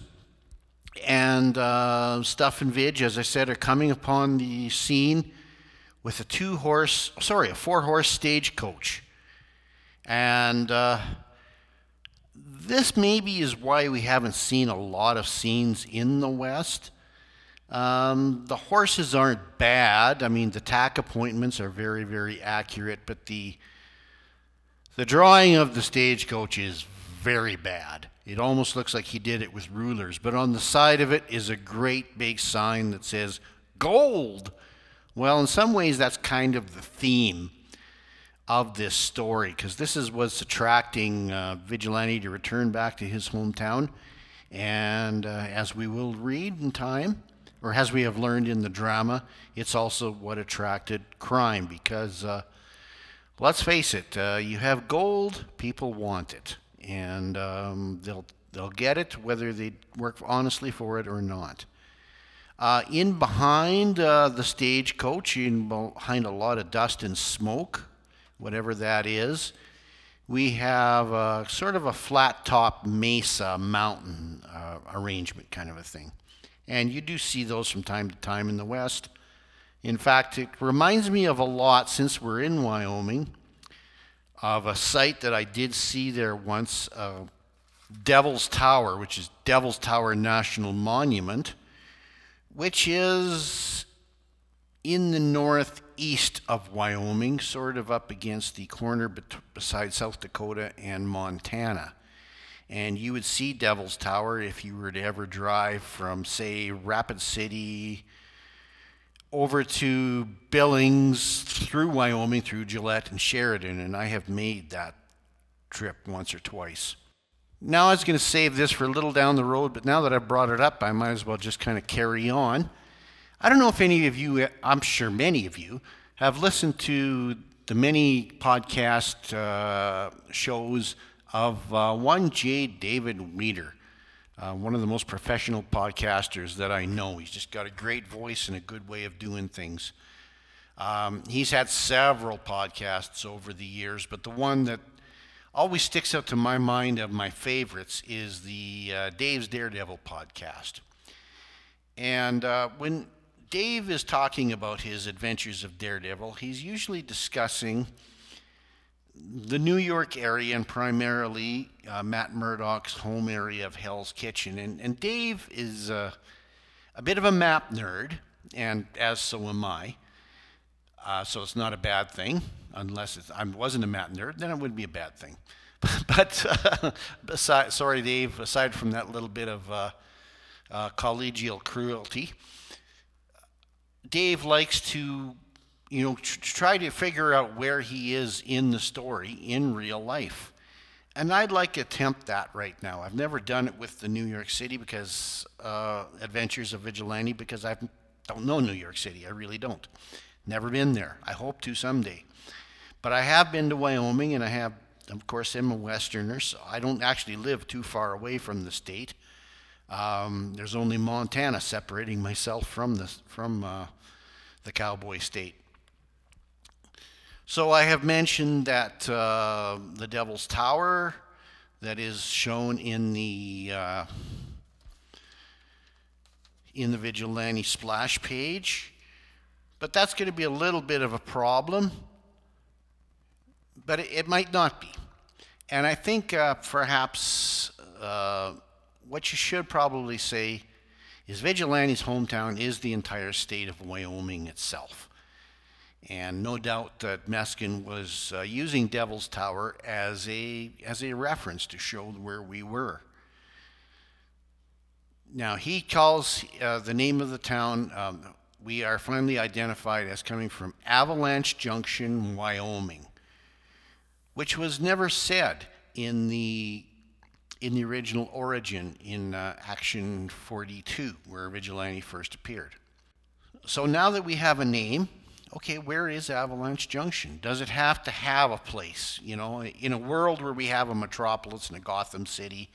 And uh, Stuff and Vidge, as I said, are coming upon the scene with a two horse, sorry, a four horse stagecoach. And uh, this maybe is why we haven't seen a lot of scenes in the West. Um, the horses aren't bad. I mean, the tack appointments are very, very accurate, but the the drawing of the stagecoach is very bad. It almost looks like he did it with rulers, but on the side of it is a great big sign that says gold. Well, in some ways, that's kind of the theme of this story because this is what's attracting uh, Vigilante to return back to his hometown. And uh, as we will read in time, or as we have learned in the drama, it's also what attracted crime because, uh, let's face it, uh, you have gold, people want it. And um, they'll, they'll get it whether they work honestly for it or not. Uh, in behind uh, the stagecoach, in behind a lot of dust and smoke, whatever that is. We have a, sort of a flat top mesa mountain uh, arrangement kind of a thing. And you do see those from time to time in the West. In fact, it reminds me of a lot since we're in Wyoming of a site that I did see there once, uh, Devil's Tower, which is Devil's Tower National Monument, which is in the northeast of Wyoming, sort of up against the corner bet- beside South Dakota and Montana. And you would see Devil's Tower if you were to ever drive from, say, Rapid City over to Billings through Wyoming, through Gillette and Sheridan. And I have made that trip once or twice. Now, I was going to save this for a little down the road, but now that I've brought it up, I might as well just kind of carry on. I don't know if any of you, I'm sure many of you, have listened to the many podcast uh, shows of uh, one J. David Reeder, uh, one of the most professional podcasters that I know. He's just got a great voice and a good way of doing things. Um, he's had several podcasts over the years, but the one that always sticks out to my mind of my favorites is the uh, Dave's Daredevil podcast. And uh, when Dave is talking about his adventures of Daredevil, he's usually discussing the New York area and primarily uh, Matt Murdock's home area of Hell's Kitchen. And, and Dave is uh, a bit of a map nerd, and as so am I. Uh, so it's not a bad thing, unless I wasn't a map nerd, then it wouldn't be a bad thing. [LAUGHS] but uh, sorry, Dave, aside from that little bit of uh, uh, collegial cruelty, Dave likes to, you know, tr- try to figure out where he is in the story in real life. And I'd like to attempt that right now. I've never done it with the New York City because uh, Adventures of Vigilante because I don't know New York City. I really don't. Never been there. I hope to someday. But I have been to Wyoming and I have, of course, I'm a Westerner, so I don't actually live too far away from the state. Um, there's only Montana separating myself from the from uh, the cowboy state. So I have mentioned that uh, the Devil's Tower, that is shown in the uh, in the vigilante splash page, but that's going to be a little bit of a problem. But it, might not be, and I think uh, perhaps uh, what you should probably say is Vigilante's hometown is the entire state of Wyoming itself. And no doubt that Meskin was uh, using Devil's Tower as a, as a reference to show where we were. Now, he calls uh, the name of the town, um, we are finally identified as coming from Avalanche Junction, Wyoming, which was never said in the in the original origin in uh, Action 42, where Vigilante first appeared. So now that we have a name, okay, where is Avalanche Junction? Does it have to have a place? You know, in a world where we have a metropolis and a Gotham City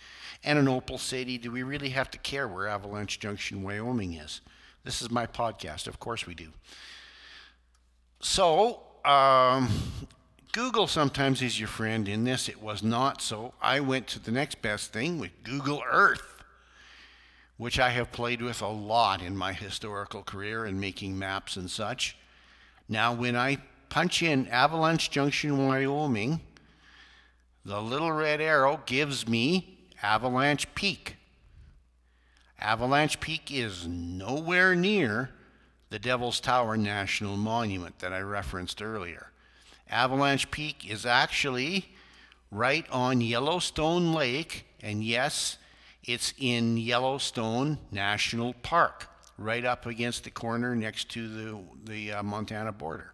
and an Opal City, do we really have to care where Avalanche Junction, Wyoming is? This is my podcast. Of course we do. So, um, Google sometimes is your friend. In this, it was not so. I went to the next best thing with Google Earth, which I have played with a lot in my historical career and making maps and such. Now, when I punch in Avalanche Junction, Wyoming, the little red arrow gives me Avalanche Peak. Avalanche Peak is nowhere near the Devil's Tower National Monument that I referenced earlier. Avalanche Peak is actually right on Yellowstone Lake, and yes, it's in Yellowstone National Park, right up against the corner next to the, the uh, Montana border.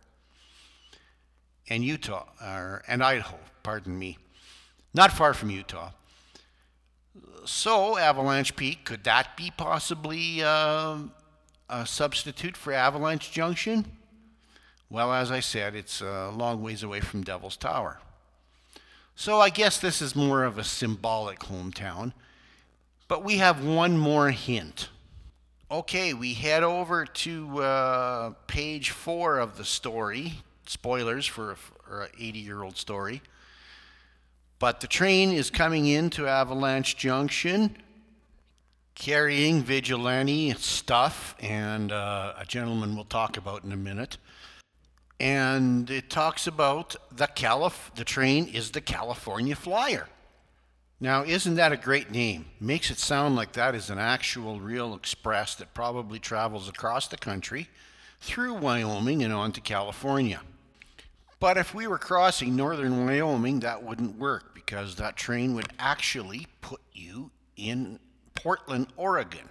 And Utah, or, and Idaho, pardon me. Not far from Utah. So, Avalanche Peak, could that be possibly uh, a substitute for Avalanche Junction? Well, as I said, it's a long ways away from Devil's Tower. So I guess this is more of a symbolic hometown. But we have one more hint. Okay, we head over to uh, page four of the story. Spoilers for an 80 year old story. But the train is coming into Avalanche Junction carrying vigilante stuff, and uh, a gentleman we'll talk about in a minute and it talks about the Calif- the train is the California Flyer. Now, isn't that a great name? Makes it sound like that is an actual real express that probably travels across the country through Wyoming and on to California. But if we were crossing northern Wyoming, that wouldn't work because that train would actually put you in Portland, Oregon,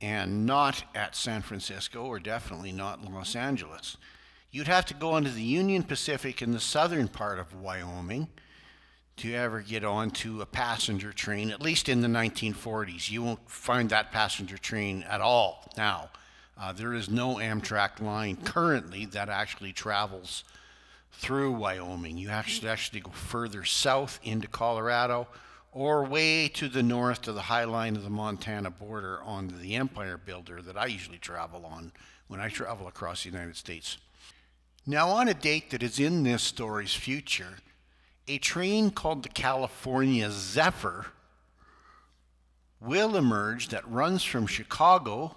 and not at San Francisco or definitely not Los Angeles. You'd have to go into the Union Pacific in the southern part of Wyoming to ever get onto a passenger train, at least in the 1940s. You won't find that passenger train at all now. Uh, there is no Amtrak line currently that actually travels through Wyoming. You actually actually go further south into Colorado or way to the north to the high line of the Montana border on the Empire Builder that I usually travel on when I travel across the United States. Now, on a date that is in this story's future, a train called the California Zephyr will emerge that runs from Chicago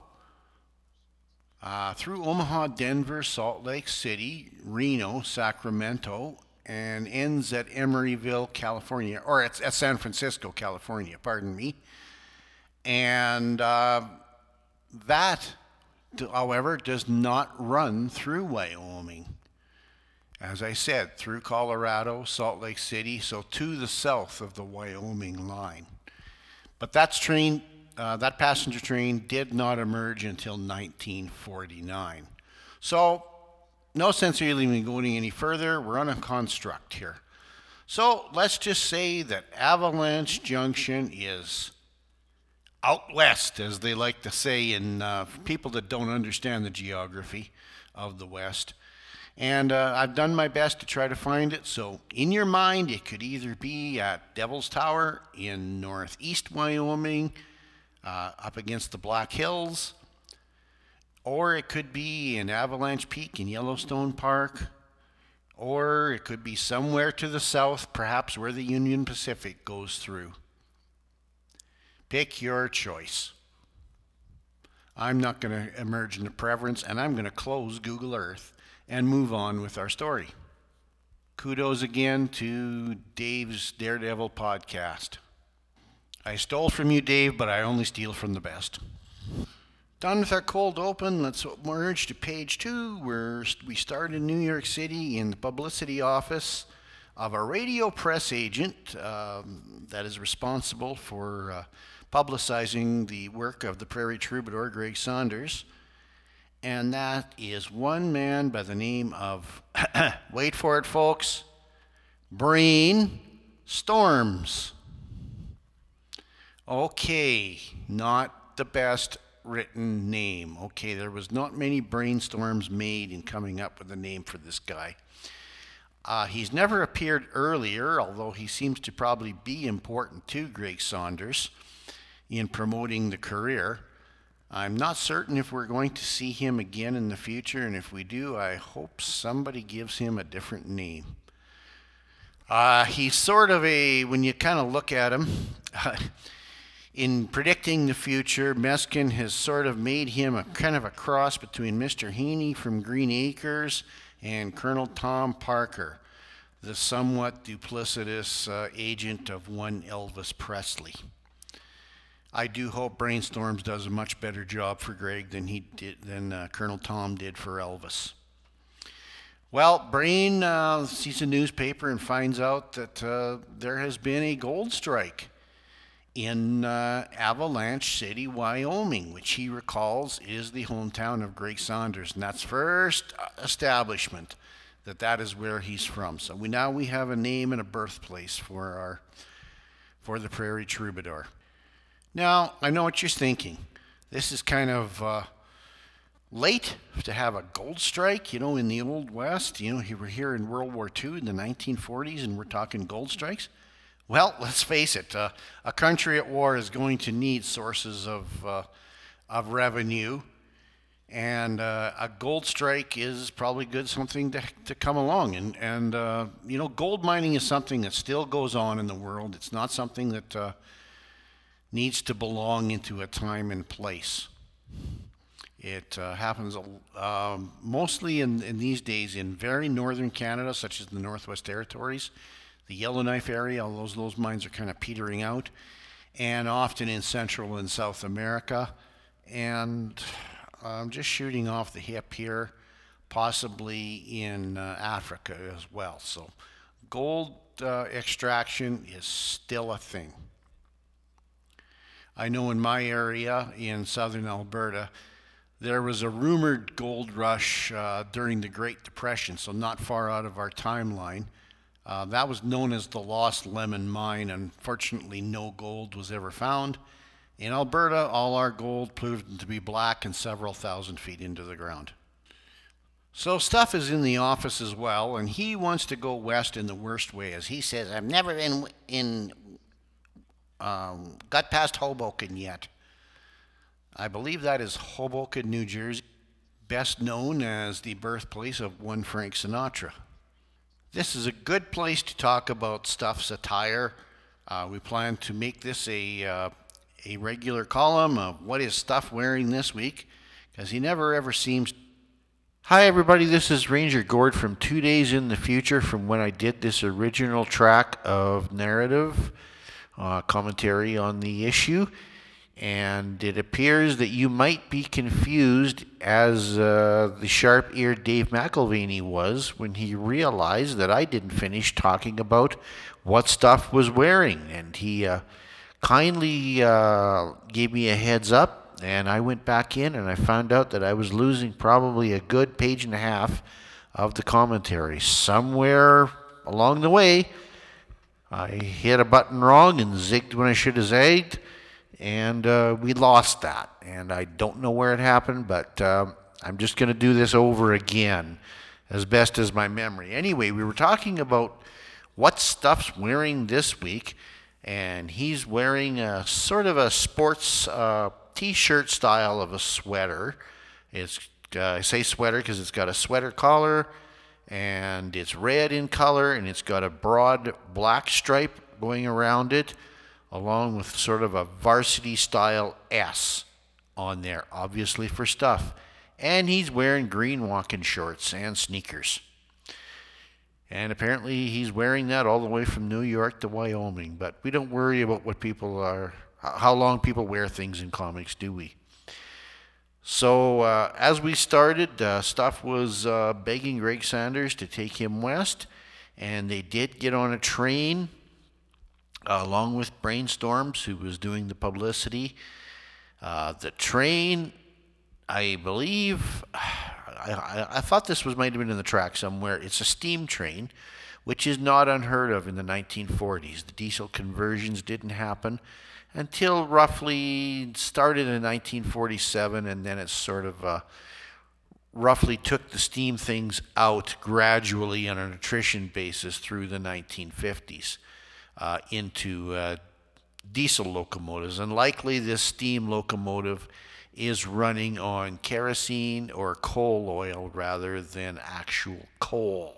uh, through Omaha, Denver, Salt Lake City, Reno, Sacramento, and ends at Emeryville, California, or it's at San Francisco, California, pardon me. And uh, that, however, does not run through Wyoming as I said, through Colorado, Salt Lake City, so to the south of the Wyoming line. But that train, uh, that passenger train did not emerge until 1949. So, no sense really even going any further. We're on a construct here. So, let's just say that Avalanche Junction is out west, as they like to say in uh, people that don't understand the geography of the West. And uh, I've done my best to try to find it. So, in your mind, it could either be at Devil's Tower in northeast Wyoming, uh, up against the Black Hills, or it could be in Avalanche Peak in Yellowstone Park, or it could be somewhere to the south, perhaps where the Union Pacific goes through. Pick your choice. I'm not going to emerge into preference, and I'm going to close Google Earth and move on with our story. Kudos again to Dave's Daredevil podcast. I stole from you, Dave, but I only steal from the best. Done with our cold open, let's merge to page two, where we start in New York City in the publicity office of a radio press agent um, that is responsible for uh, publicizing the work of the Prairie Troubadour, Greg Saunders and that is one man by the name of, [CLEARS THROAT] wait for it, folks, Breen Storms. Okay, not the best written name. Okay, there was not many brainstorms made in coming up with a name for this guy. Uh, he's never appeared earlier, although he seems to probably be important to Greg Saunders in promoting the career. I'm not certain if we're going to see him again in the future, and if we do, I hope somebody gives him a different name. Uh, he's sort of a, when you kind of look at him, [LAUGHS] in predicting the future, Meskin has sort of made him a kind of a cross between Mr. Haney from Green Acres and Colonel Tom Parker, the somewhat duplicitous uh, agent of one Elvis Presley. I do hope Brainstorms does a much better job for Greg than he did than uh, Colonel Tom did for Elvis. Well, Brain uh, sees a newspaper and finds out that uh, there has been a gold strike in uh, Avalanche City, Wyoming, which he recalls is the hometown of Greg Saunders, and that's first establishment that that is where he's from. So we now we have a name and a birthplace for our for the Prairie Troubadour. Now I know what you're thinking. This is kind of uh, late to have a gold strike, you know, in the Old West. You know, we're here in World War II in the 1940s and we're talking gold strikes. Well, [LAUGHS] let's face it, uh, a country at war is going to need sources of, uh, of revenue. And uh, a gold strike is probably good something to, to come along. And, and uh, you know, gold mining is something that still goes on in the world. It's not something that uh, needs to belong into a time and place. It uh, happens um, mostly in, in these days in very northern Canada, such as the Northwest Territories, the Yellowknife area, all those, those mines are kind of petering out, and often in Central and South America. And I'm just shooting off the hip here, possibly in uh, Africa as well. So gold uh, extraction is still a thing. I know in my area in southern Alberta, there was a rumored gold rush uh, during the Great Depression, so not far out of our timeline. Uh, that was known as the Lost Lemon Mine. Unfortunately, no gold was ever found. In Alberta, all our gold proved to be black and several thousand feet into the ground. So Stuff is in the office as well, and he wants to go west in the worst way. As he says, I've never been in um, got past Hoboken yet. I believe that is Hoboken, New Jersey, best known as the birthplace of one Frank Sinatra. This is a good place to talk about Stuff's attire. Uh, we plan to make this a, uh, a regular column of what is Stuff wearing this week, because he never ever seems. Hi, everybody, this is Ranger Gord from Two Days in the Future from when I did this original track of narrative uh, commentary on the issue and it appears that you might be confused as uh, the sharp eared Dave McElvaney was when he realized that I didn't finish talking about what stuff was wearing. And he uh, kindly uh, gave me a heads up, and I went back in and I found out that I was losing probably a good page and a half of the commentary. Somewhere along the way, I hit a button wrong and zigged when I should have zagged and uh, we lost that. And I don't know where it happened, but um, I'm just going to do this over again as best as my memory. Anyway, we were talking about what stuff's wearing this week, and he's wearing a sort of a sports uh, t-shirt style of a sweater. It's uh, I say sweater because it's got a sweater collar, and it's red in color, and it's got a broad black stripe going around it along with sort of a varsity style S on there, obviously for stuff. And he's wearing green walking shorts and sneakers. And apparently he's wearing that all the way from New York to Wyoming. But we don't worry about what people are, how long people wear things in comics, do we? So uh, as we started, uh, Stuff was uh, begging Greg Saunders to take him west. And they did get on a train uh, along with Brainstorms, who was doing the publicity. Uh, the train, I believe, [SIGHS] I, I, I, thought this was might have been in the track somewhere. It's a steam train, which is not unheard of in the 1940s. The diesel conversions didn't happen until roughly started in 1947, and then it sort of uh, roughly took the steam things out gradually on an attrition basis through the 1950s uh, into uh, diesel locomotives. And likely this steam locomotive is running on kerosene or coal oil rather than actual coal.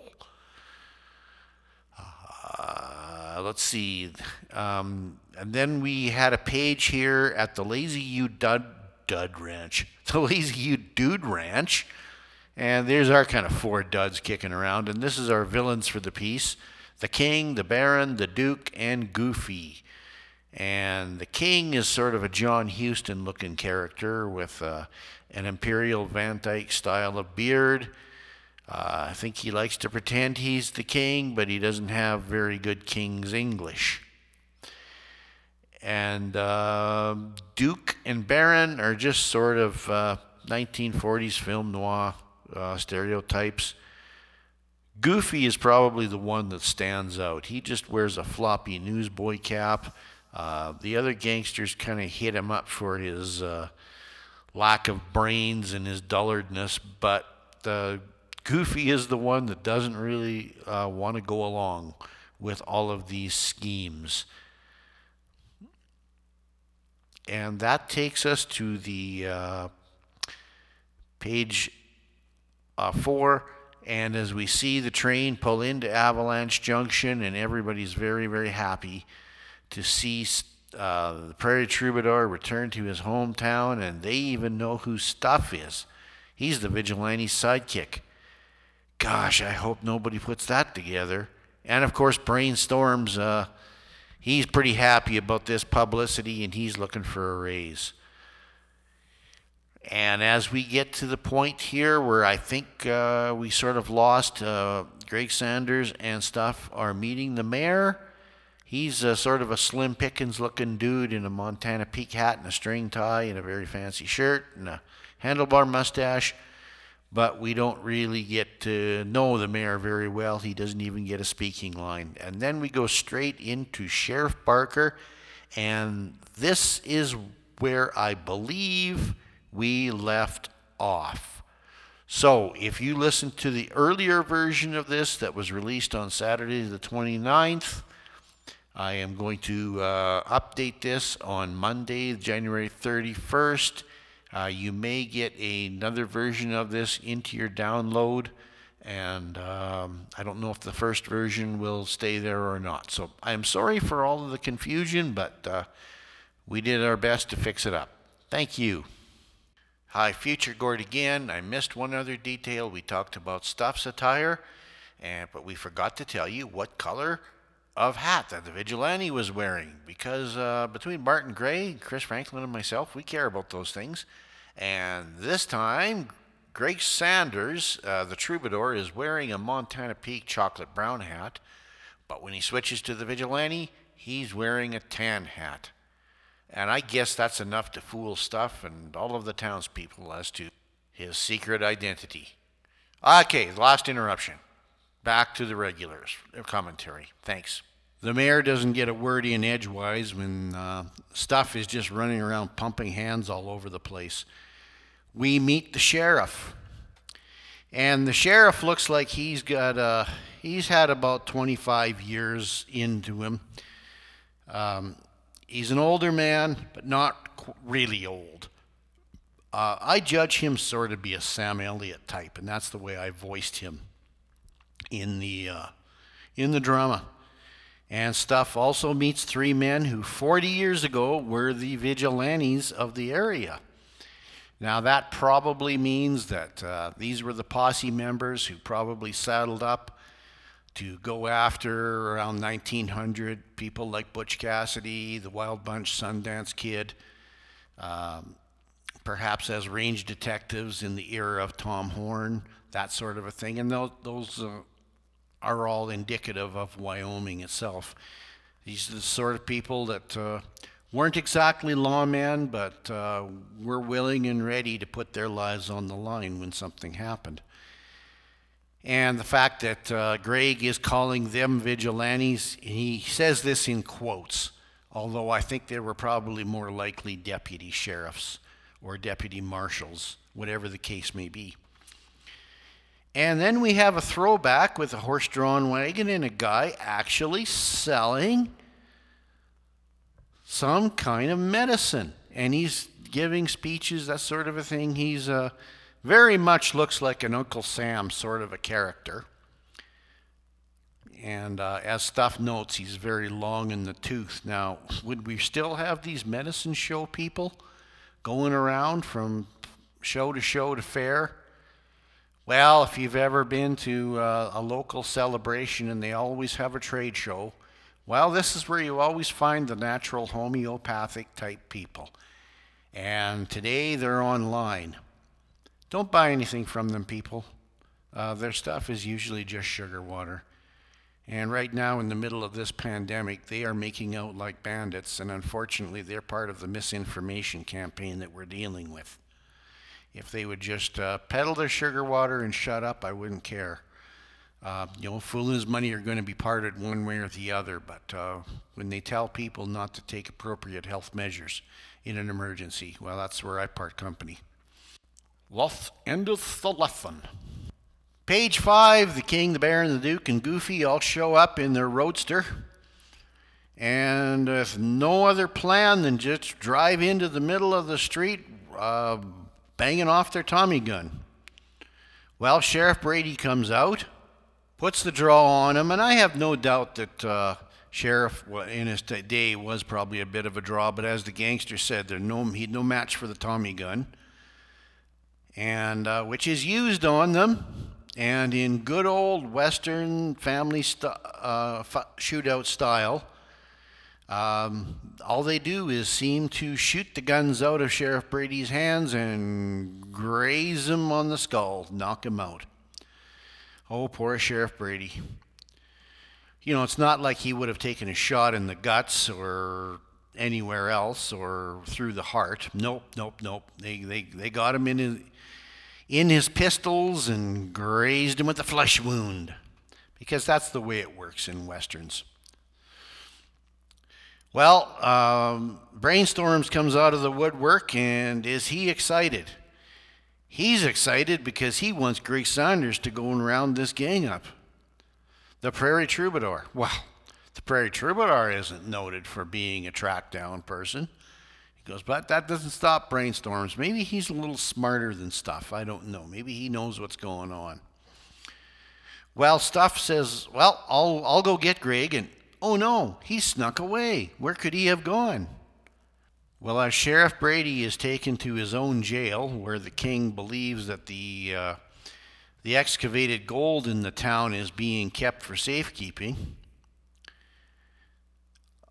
Uh, let's see. Um, and then we had a page here at the Lazy U Dud, Dud Ranch. [LAUGHS] The Lazy U Dude Ranch. And there's our kind of four duds kicking around. And this is our villains for the piece the King, the Baron, the Duke, and Goofy. And the King is sort of a John Huston looking character with uh, an Imperial Van Dyke style of beard. Uh, I think he likes to pretend he's the king, but he doesn't have very good king's English. And uh, Duke and Baron are just sort of 1940s uh, film noir uh, stereotypes. Goofy is probably the one that stands out. He just wears a floppy newsboy cap. Uh, the other gangsters kind of hit him up for his uh, lack of brains and his dullardness, but Goofy is the one that doesn't really uh, want to go along with all of these schemes. And that takes us to the uh, page uh, four. And as we see the train pull into Avalanche Junction, and everybody's very, very happy to see uh, the Prairie Troubadour return to his hometown, and they even know who Stuff is. He's the vigilante sidekick. Gosh, I hope nobody puts that together. And of course, Brainstorms, uh, he's pretty happy about this publicity, and he's looking for a raise. And as we get to the point here where I think uh, we sort of lost uh, Greg Saunders and stuff are meeting the mayor, he's a sort of a slim pickings looking dude in a Montana peak hat and a string tie and a very fancy shirt and a handlebar mustache. But we don't really get to know the mayor very well. He doesn't even get a speaking line. And then we go straight into Sheriff Barker. And this is where I believe we left off. So, if you listen to the earlier version of this that was released on Saturday the 29th, I am going to uh, update this on Monday, January 31st. Uh, you may get another version of this into your download, and um, I don't know if the first version will stay there or not. So I'm sorry for all of the confusion, but uh, we did our best to fix it up. Thank you. Hi, Future Gord again. I missed one other detail. We talked about Stuff's attire, and but we forgot to tell you what color of hat that the vigilante was wearing. Because uh, between Martin Gray, Chris Franklin, and myself, we care about those things. And this time, Greg Saunders, uh, the troubadour, is wearing a Montana Peak chocolate brown hat. But when he switches to the vigilante, he's wearing a tan hat. And I guess that's enough to fool Stuff and all of the townspeople as to his secret identity. Okay, last interruption. Back to the regulars commentary. Thanks. The mayor doesn't get a word in edgewise when uh, Stuff is just running around pumping hands all over the place. We meet the sheriff. And the sheriff looks like he's got uh, he's had about 25 years into him. Um, He's an older man, but not really old. Uh, I judge him sort of be a Sam Elliott type, and that's the way I voiced him in the uh, in the drama. And stuff also meets three men who 40 years ago were the vigilantes of the area. Now, that probably means that uh, these were the posse members who probably saddled up to go after around 1900 people like Butch Cassidy, the Wild Bunch, Sundance Kid, um, perhaps as range detectives in the era of Tom Horn, that sort of a thing. And those, those uh, are all indicative of Wyoming itself. These are the sort of people that uh, weren't exactly lawmen, but uh, were willing and ready to put their lives on the line when something happened. And the fact that uh, Greg is calling them vigilantes, he says this in quotes, although I think they were probably more likely deputy sheriffs or deputy marshals, whatever the case may be. And then we have a throwback with a horse drawn wagon and a guy actually selling some kind of medicine. And he's giving speeches, that sort of a thing. He's uh, very much looks like an Uncle Sam sort of a character. And uh, as Stuff notes, he's very long in the tooth. Now, would we still have these medicine show people going around from show to show to fair? Well, if you've ever been to uh, a local celebration and they always have a trade show, well, this is where you always find the natural homeopathic type people. And today they're online. Don't buy anything from them, people. Uh, their stuff is usually just sugar water. And right now, in the middle of this pandemic, they are making out like bandits, and unfortunately, they're part of the misinformation campaign that we're dealing with. If they would just uh, peddle their sugar water and shut up, I wouldn't care. Uh, you know, fool and his money are going to be parted one way or the other, but uh, when they tell people not to take appropriate health measures in an emergency, well, that's where I part company. Loth endeth the lesson. Page five, the king, the baron, the duke and Goofy all show up in their roadster. And with no other plan than just drive into the middle of the street, uh, banging off their Tommy gun. Well, Sheriff Brady comes out, puts the draw on him, and I have no doubt that uh, Sheriff in his day was probably a bit of a draw, but as the gangster said, there no he'd no match for the Tommy gun, and uh, which is used on them, and in good old Western family st- uh, shootout style. Um, all they do is seem to shoot the guns out of Sheriff Brady's hands and graze him on the skull, knock him out. Oh, poor Sheriff Brady. You know, it's not like he would have taken a shot in the guts or anywhere else or through the heart. Nope, nope, nope. They, they, they got him in his, in his pistols and grazed him with a flesh wound because that's the way it works in Westerns. Well, um, Brainstorms comes out of the woodwork, and is he excited? He's excited because he wants Greg Saunders to go and round this gang up. The Prairie Troubadour. Well, the Prairie Troubadour isn't noted for being a track down person. He goes, but that doesn't stop Brainstorms. Maybe he's a little smarter than Stuff. I don't know. Maybe he knows what's going on. Well, Stuff says, well, I'll, I'll go get Greg and Oh no, he snuck away. Where could he have gone? Well, as Sheriff Brady is taken to his own jail, where the king believes that the uh, the excavated gold in the town is being kept for safekeeping,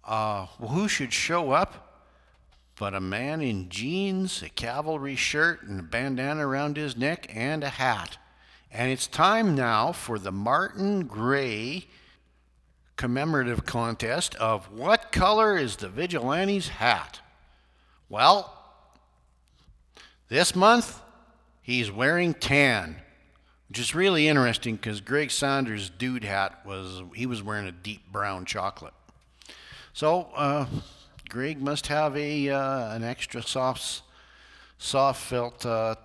uh, well, who should show up but a man in jeans, a cavalry shirt, and a bandana around his neck, and a hat? And it's time now for the Martin Gray commemorative contest of what color is the vigilante's hat? Well, this month he's wearing tan, which is really interesting because Greg Saunders' dude hat was he was wearing a deep brown chocolate. So uh, Greg must have a uh, an extra soft soft felt uh,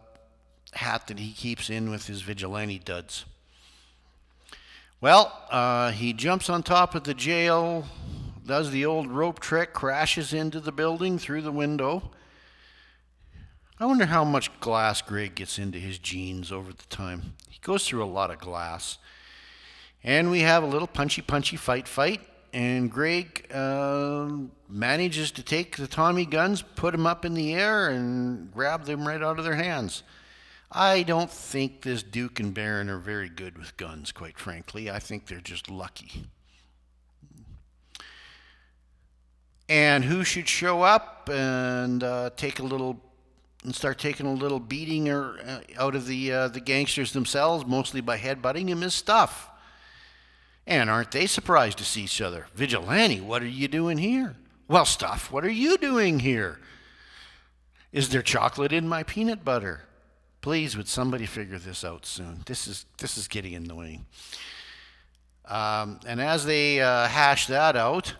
hat that he keeps in with his vigilante duds. Well, uh, he jumps on top of the jail, does the old rope trick, crashes into the building through the window. I wonder how much glass Greg gets into his jeans over the time. He goes through a lot of glass. And we have a little punchy, punchy fight, fight. And Greg uh, manages to take the Tommy guns, put them up in the air, and grab them right out of their hands. I don't think this Duke and Baron are very good with guns, quite frankly. I think they're just lucky. And who should show up and uh, take a little and start taking a little beating or, uh, out of the uh, the gangsters themselves, mostly by headbutting him, is Stuff. And aren't they surprised to see each other? Vigilante, what are you doing here? Well, Stuff, what are you doing here? Is there chocolate in my peanut butter? Please, would somebody figure this out soon? This is this is getting annoying. Um, and as they uh, hash that out,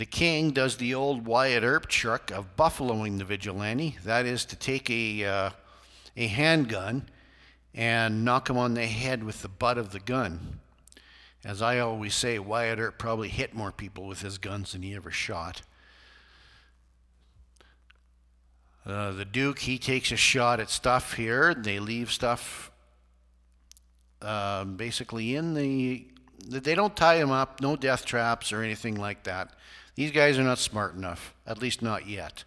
the king does the old Wyatt Earp trick of buffaloing the vigilante. That is to take a uh, a handgun and knock him on the head with the butt of the gun. As I always say, Wyatt Earp probably hit more people with his guns than he ever shot. Uh, the Duke, he takes a shot at stuff here. They leave stuff uh, basically in the. They don't tie him up, no death traps or anything like that. These guys are not smart enough, at least not yet.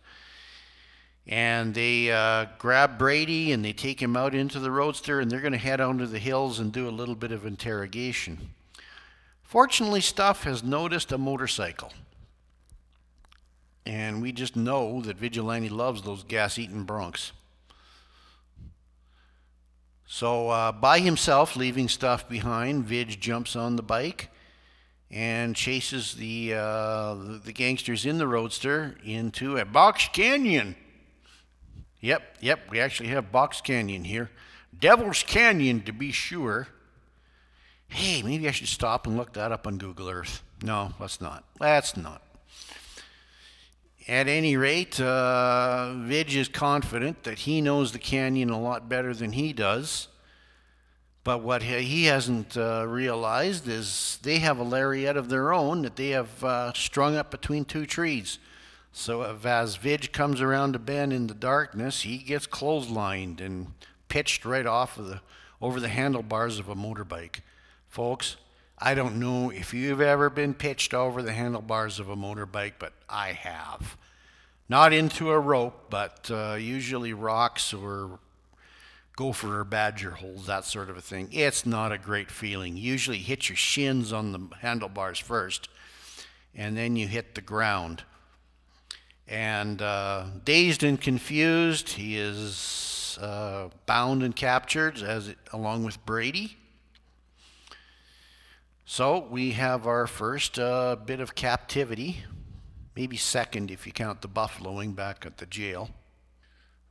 And they uh, grab Brady and they take him out into the roadster and they're going to head out to the hills and do a little bit of interrogation. Fortunately, Stuff has noticed a motorcycle. And we just know that Vigilante loves those gas eating broncs. So, uh, by himself, leaving stuff behind, Vidge jumps on the bike and chases the, uh, the, the gangsters in the roadster into a box canyon. Yep, yep, we actually have Box Canyon here. Devil's Canyon, to be sure. Hey, maybe I should stop and look that up on Google Earth. No, let's not. Let's not. At any rate, uh, Vidge is confident that he knows the canyon a lot better than he does. But what he hasn't uh, realized is they have a lariat of their own that they have uh, strung up between two trees. So as Vidge comes around a bend in the darkness, he gets clotheslined and pitched right off of the over the handlebars of a motorbike. Folks, I don't know if you've ever been pitched over the handlebars of a motorbike, but I have. Not into a rope, but uh, usually rocks or gopher or badger holes, that sort of a thing. It's not a great feeling. Usually hit your shins on the handlebars first, and then you hit the ground. And uh, dazed and confused, he is uh, bound and captured as along with Brady. So we have our first uh, bit of captivity, maybe second if you count the buffaloing back at the jail.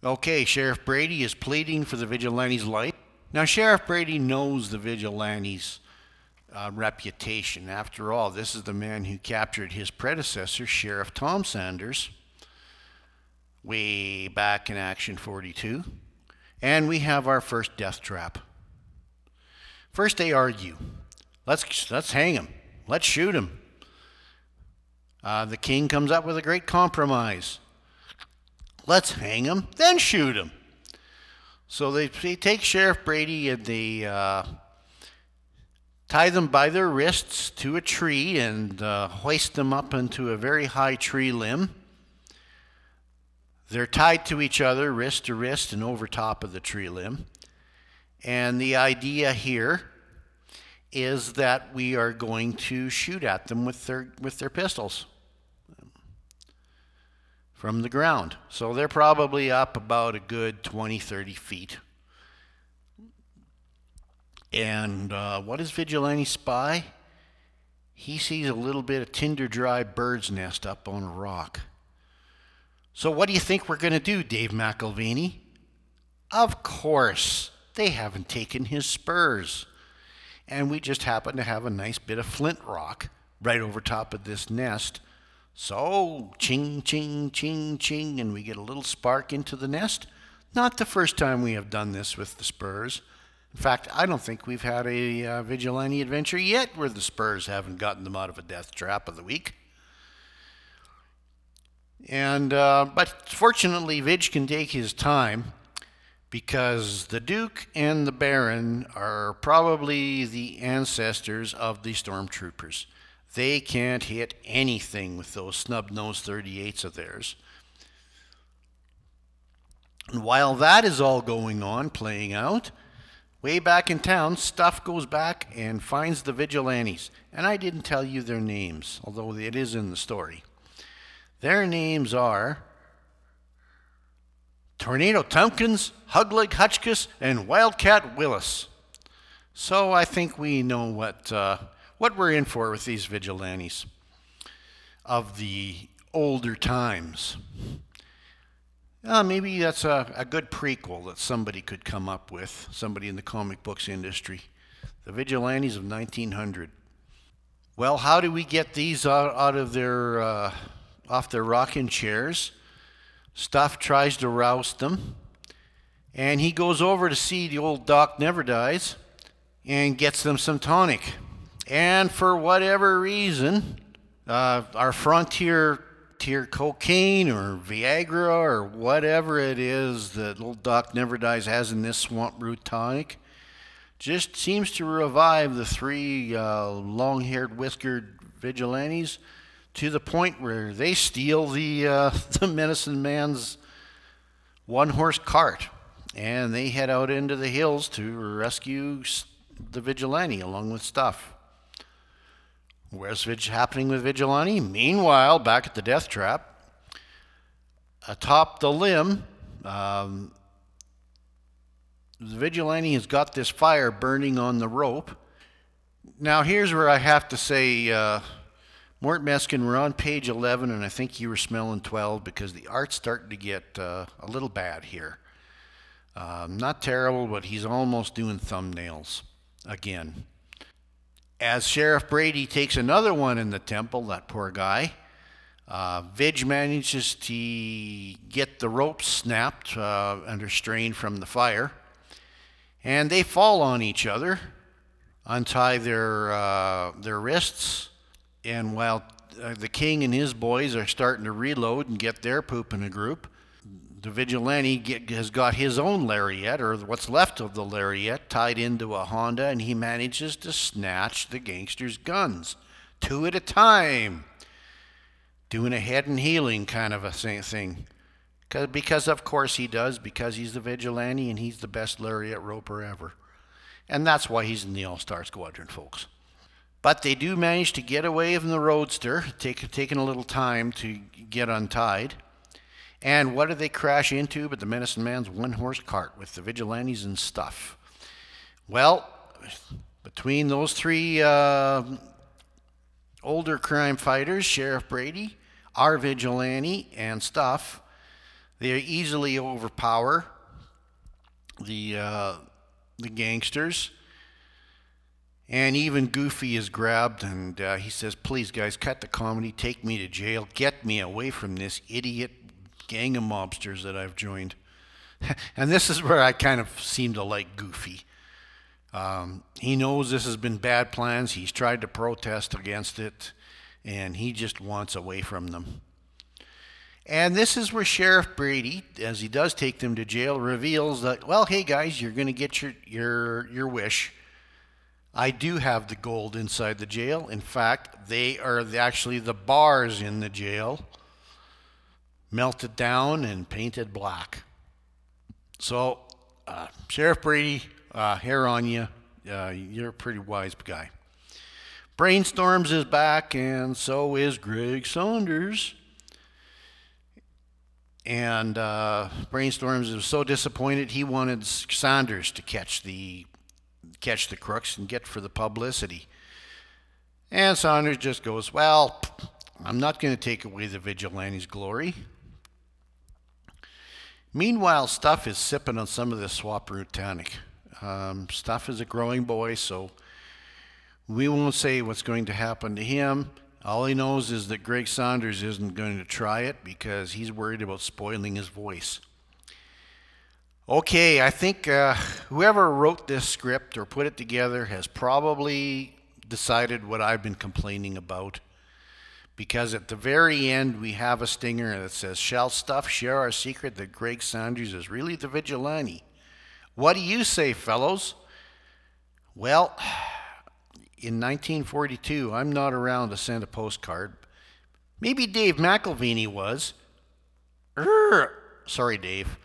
Okay, Sheriff Brady is pleading for the vigilante's life. Now, Sheriff Brady knows the vigilante's uh, reputation. After all, this is the man who captured his predecessor, Sheriff Tom Saunders, way back in Action 42. And we have our first death trap. First, they argue. Let's, let's hang him. Let's shoot him. Uh, the king comes up with a great compromise. Let's hang him, then shoot him. So they, they take Sheriff Brady and they uh, tie them by their wrists to a tree and uh, hoist them up into a very high tree limb. They're tied to each other, wrist to wrist, and over top of the tree limb. And the idea here is that we are going to shoot at them with their, with their pistols from the ground. So they're probably up about a good 20, 30 feet. And uh, what does Vigilante spy? He sees a little bit of tinder dry bird's nest up on a rock. So, what do you think we're going to do, Dave McElvaney? Of course, they haven't taken his spurs and we just happen to have a nice bit of flint rock right over top of this nest. So, ching, ching, ching, ching, and we get a little spark into the nest. Not the first time we have done this with the spurs. In fact, I don't think we've had a uh, vigilante adventure yet where the spurs haven't gotten them out of a death trap of the week. And uh, but fortunately, Vidge can take his time because the Duke and the Baron are probably the ancestors of the stormtroopers. They can't hit anything with those snub nosed 38s of theirs. And while that is all going on, playing out, way back in town, Stuff goes back and finds the vigilantes. And I didn't tell you their names, although it is in the story. Their names are Tornado Tompkins, Hugleg Hutchkiss, and Wildcat Willis. So I think we know what, uh, what we're in for with these vigilantes of the older times. Uh, maybe that's a, a good prequel that somebody could come up with, somebody in the comic books industry. The Vigilantes of 1900. Well, how do we get these out, out of their uh, off their rocking chairs? Stuff tries to roust them, and he goes over to see the old Doc Never Dies and gets them some tonic. And for whatever reason, uh, our frontier tier cocaine or Viagra or whatever it is that old Doc Never Dies has in this swamp root tonic just seems to revive the three uh, long haired, whiskered vigilantes to the point where they steal the, uh, [LAUGHS] the medicine man's one horse cart and they head out into the hills to rescue the vigilante along with stuff. Where's happening with Vigilante? Meanwhile, back at the death trap, atop the limb, um, the Vigilante has got this fire burning on the rope. Now, here's where I have to say, uh, Mort Meskin, we're on page 11, and I think you were smelling 12 because the art's starting to get uh, a little bad here. Uh, not terrible, but he's almost doing thumbnails again as Sheriff Brady takes another one in the temple, that poor guy, uh, manages to get the rope snapped uh, under strain from the fire, and they fall on each other, untie their uh, their wrists, and while uh, the king and his boys are starting to reload and get their poop in a group, the vigilante get, has got his own lariat, or what's left of the lariat, tied into a Honda, and he manages to snatch the gangster's guns, two at a time, doing a head and healing kind of a thing. Because, of course, he does, because he's the vigilante and he's the best lariat roper ever. And that's why he's in the All Star Squadron, folks. But they do manage to get away from the roadster, take, taking a little time to get untied. And what do they crash into but the medicine man's one horse cart with the vigilantes and stuff? Well, between those three uh, older crime fighters, Sheriff Brady, our vigilante, and stuff, they easily overpower the uh, the gangsters. And even Goofy is grabbed, and uh, he says, "Please, guys, cut the comedy. Take me to jail. Get me away from this idiot gang of mobsters that I've joined. [LAUGHS] and this is where I kind of seem to like Goofy. Um, he knows this has been bad plans. He's tried to protest against it, and he just wants away from them. And this is where Sheriff Brady, as he does take them to jail, reveals that, well, hey guys, you're going to get your, your, your wish. I do have the gold inside the jail. In fact, they are actually the bars in the jail melted down and painted black. So, uh, Sheriff Brady, uh, hair on you. Uh, you're a pretty wise guy. Brainstorms is back, and so is Greg Saunders. And uh, Brainstorms was so disappointed he wanted Saunders to catch the catch the crooks and get for the publicity. And Saunders just goes, "Well, I'm not going to take away the vigilante's glory. Meanwhile, Stuff is sipping on some of this swamp root tonic. Um, Stuff is a growing boy, so we won't say what's going to happen to him. All he knows is that Greg Saunders isn't going to try it because he's worried about spoiling his voice. Okay, I think uh, whoever wrote this script or put it together has probably decided what I've been complaining about because at the very end we have a stinger that says, Shall Stuff share our secret that Greg Saunders is really the vigilante? What do you say, fellows? Well, in 1942, I'm not around to send a postcard. Maybe Dave McElvaney was. Sorry, Dave.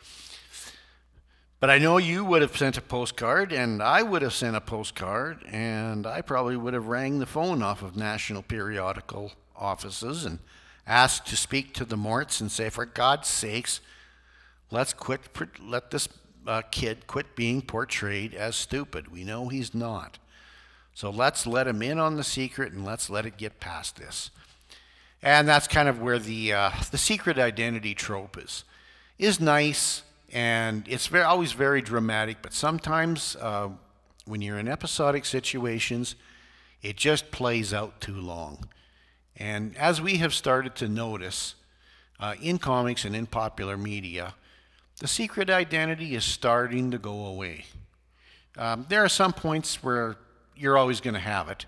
But I know you would have sent a postcard, and I would have sent a postcard, and I probably would have rang the phone off of National Periodical offices and ask to speak to the Morts and say, for God's sakes, let's quit, let this uh, kid quit being portrayed as stupid. We know he's not. So let's let him in on the secret and let's let it get past this. And that's kind of where the, uh, the secret identity trope is. is nice and it's very, always very dramatic, but sometimes uh, when you're in episodic situations, it just plays out too long. And as we have started to notice uh, in comics and in popular media, the secret identity is starting to go away. Um, there are some points where you're always going to have it.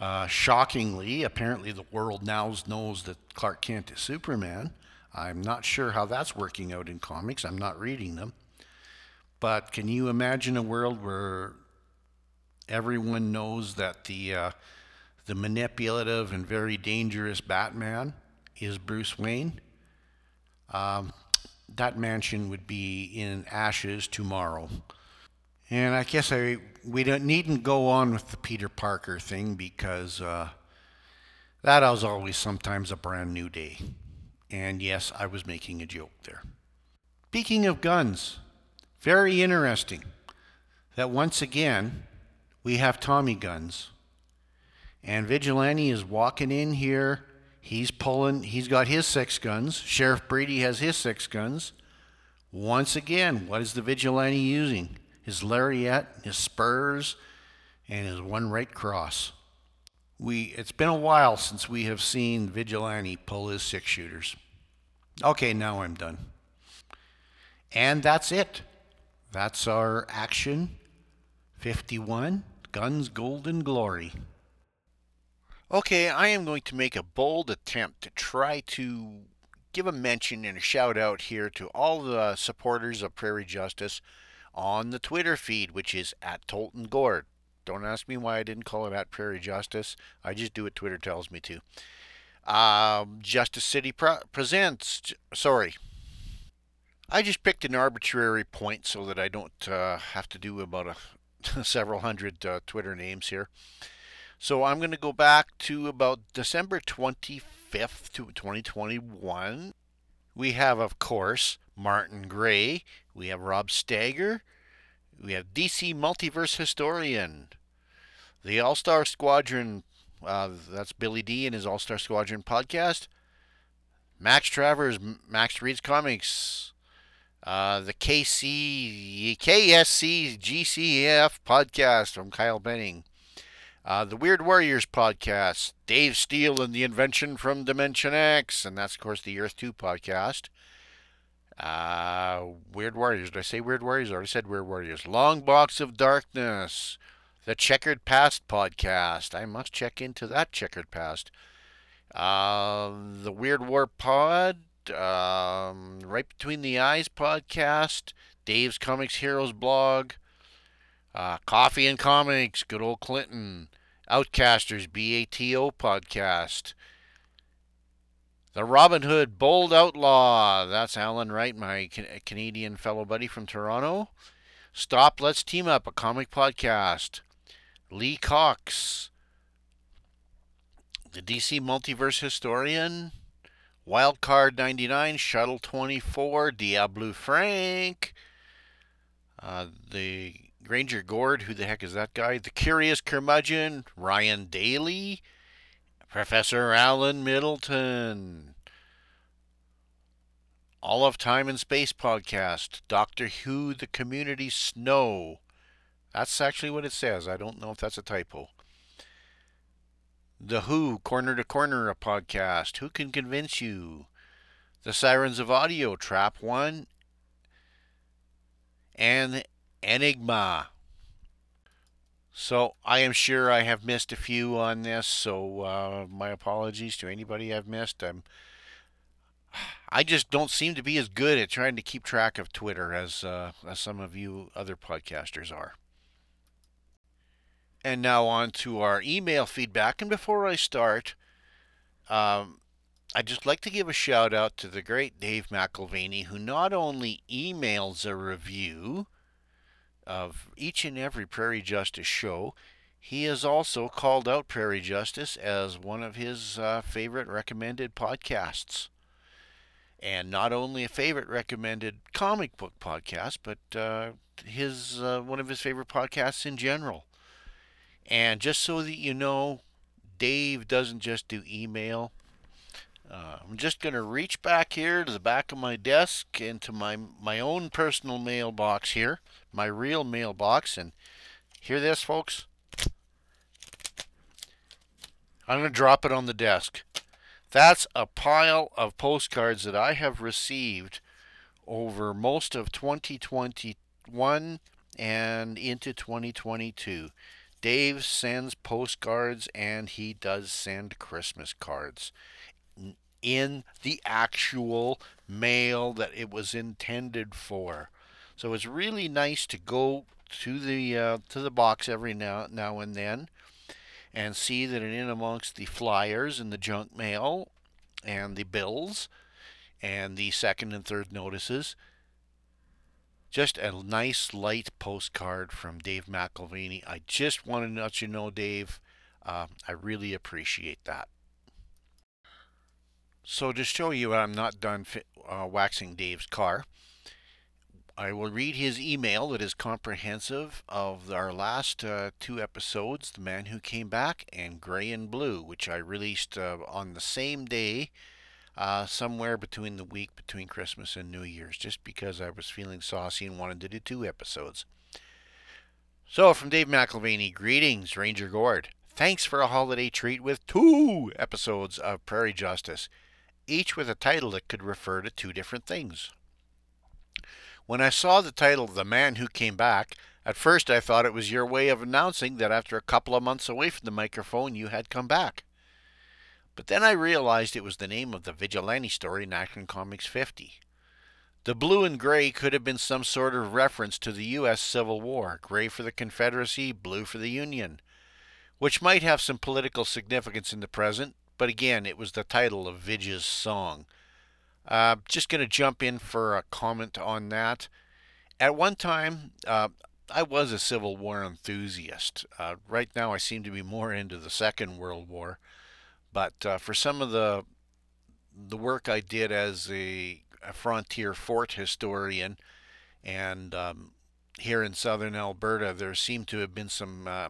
Uh, shockingly, apparently the world now knows that Clark Kent is Superman. I'm not sure how that's working out in comics. I'm not reading them. But can you imagine a world where everyone knows that the uh, the manipulative and very dangerous Batman is Bruce Wayne? Um, that mansion would be in ashes tomorrow. And I guess I we don't needn't go on with the Peter Parker thing because uh, that was always sometimes a brand new day. And yes, I was making a joke there. Speaking of guns, very interesting that once again we have Tommy guns. And Vigilante is walking in here. He's pulling, he's got his six guns. Sheriff Brady has his six guns. Once again, what is the Vigilante using? His lariat, his spurs, and his one right cross. We, it's been a while since we have seen Vigilante pull his six shooters. Okay, now I'm done. And that's it. That's our action 51 Guns Golden Glory. Okay, I am going to make a bold attempt to try to give a mention and a shout out here to all the supporters of Prairie Justice on the Twitter feed, which is at Tolton Gord. Don't ask me why I didn't call it at Prairie Justice. I just do what Twitter tells me to. Um, Justice City Pro- presents. Sorry. I just picked an arbitrary point so that I don't uh, have to do about a, [LAUGHS] several hundred uh, Twitter names here. So I'm going to go back to about December 25th to 2021. We have, of course, Martin Gray. We have Rob Stagger. We have DC Multiverse Historian. The All Star Squadron, uh, that's Billy D and his All Star Squadron podcast. Max Travers, Max Reads Comics. Uh, the KC, KSC GCF podcast from Kyle Benning. Uh, the Weird Warriors podcast. Dave Steele and the Invention from Dimension X. And that's, of course, the Earth 2 podcast. Uh, Weird Warriors. Did I say Weird Warriors? I already said Weird Warriors. Long Box of Darkness. The Checkered Past podcast. I must check into that Checkered Past. Uh, the Weird War Pod. Um, right Between the Eyes podcast. Dave's Comics Heroes blog. Uh, Coffee and Comics. Good old Clinton. Outcasters BATO podcast. The Robin Hood Bold Outlaw. That's Alan Wright, my Canadian fellow buddy from Toronto. Stop, Let's Team Up, a comic podcast. Lee Cox. The DC Multiverse Historian. Wildcard 99, Shuttle 24, Diablo Frank. Uh, the Granger Gord, who the heck is that guy? The Curious Curmudgeon, Ryan Daly. Professor Alan Middleton. All of Time and Space podcast. Doctor Who, The Community Snow. That's actually what it says. I don't know if that's a typo. The Who, Corner to Corner, a podcast. Who can convince you? The Sirens of Audio, Trap 1. And Enigma. So I am sure I have missed a few on this, so uh, my apologies to anybody I've missed. I'm, I just don't seem to be as good at trying to keep track of Twitter as, uh, as some of you other podcasters are. And now on to our email feedback. And before I start, um, I'd just like to give a shout out to the great Dave McElvaney, who not only emails a review of each and every Prairie Justice show. He has also called out Prairie Justice as one of his uh, favorite recommended podcasts. And not only a favorite recommended comic book podcast, but uh, his uh, one of his favorite podcasts in general. And just so that you know, Dave doesn't just do email. Uh, I'm just going to reach back here to the back of my desk into my my own personal mailbox here, my real mailbox, and hear this, folks. I'm going to drop it on the desk. That's a pile of postcards that I have received over most of 2021 and into 2022. Dave sends postcards and he does send Christmas cards in the actual mail that it was intended for. So it's really nice to go to the uh, to the box every now now and then and see that in amongst the flyers and the junk mail and the bills and the second and third notices just a nice light postcard from Dave McElvaney. I just wanted to let you know, Dave, uh, I really appreciate that. So to show you I'm not done uh, waxing Dave's car, I will read his email that is comprehensive of our last uh, two episodes, The Man Who Came Back and Gray and Blue, which I released uh, on the same day uh, somewhere between the week between Christmas and New Year's, just because I was feeling saucy and wanted to do two episodes. So, from Dave McElvaney, greetings, Ranger Gord. Thanks for a holiday treat with two episodes of Prairie Justice, each with a title that could refer to two different things. When I saw the title, The Man Who Came Back, at first I thought it was your way of announcing that after a couple of months away from the microphone, you had come back. But then I realized it was the name of the vigilante story in Action Comics 50. The blue and gray could have been some sort of reference to the U.S. Civil War gray for the Confederacy, blue for the Union, which might have some political significance in the present, but again, it was the title of Vidge's song. Uh, just going to jump in for a comment on that. At one time, uh, I was a Civil War enthusiast. Uh, right now, I seem to be more into the Second World War. But uh, for some of the the work I did as a, a frontier fort historian, and um, here in southern Alberta, there seemed to have been some uh,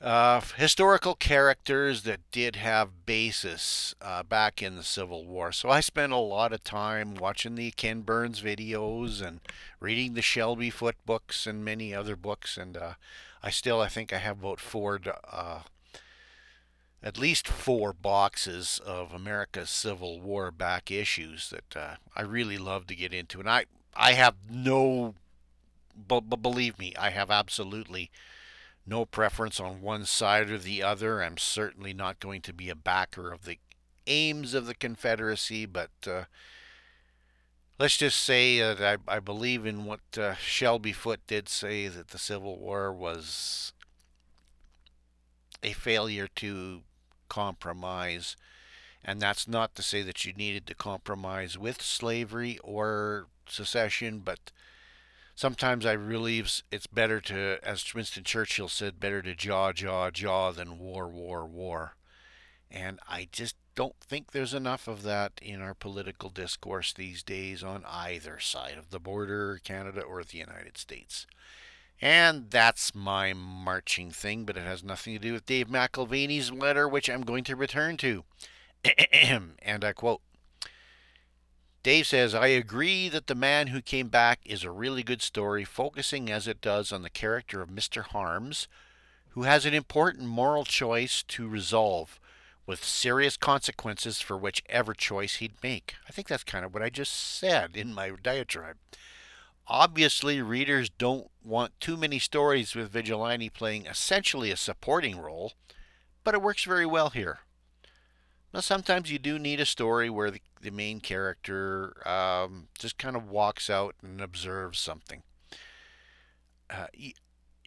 uh, historical characters that did have basis uh, back in the Civil War. So I spent a lot of time watching the Ken Burns videos and reading the Shelby Foote books and many other books. And uh, I still, I think I have about four uh, at least four boxes of America's Civil War back issues that uh, I really love to get into. And I, I have no, but, but believe me, I have absolutely no preference on one side or the other. I'm certainly not going to be a backer of the aims of the Confederacy, but uh, let's just say that I, I believe in what uh, Shelby Foote did say that the Civil War was a failure to compromise. And that's not to say that you needed to compromise with slavery or secession, but sometimes I believe it's better to, as Winston Churchill said, better to jaw, jaw, jaw than war, war, war. And I just don't think there's enough of that in our political discourse these days on either side of the border, Canada or the United States. And that's my marching thing, but it has nothing to do with Dave McElvaney's letter, which I'm going to return to. [CLEARS THROAT] and I quote Dave says, I agree that The Man Who Came Back is a really good story, focusing as it does on the character of Mr. Harms, who has an important moral choice to resolve with serious consequences for whichever choice he'd make. I think that's kind of what I just said in my diatribe. Obviously, readers don't want too many stories with Vigilante playing essentially a supporting role, but it works very well here. Now, sometimes you do need a story where the, the main character um, just kind of walks out and observes something. Uh,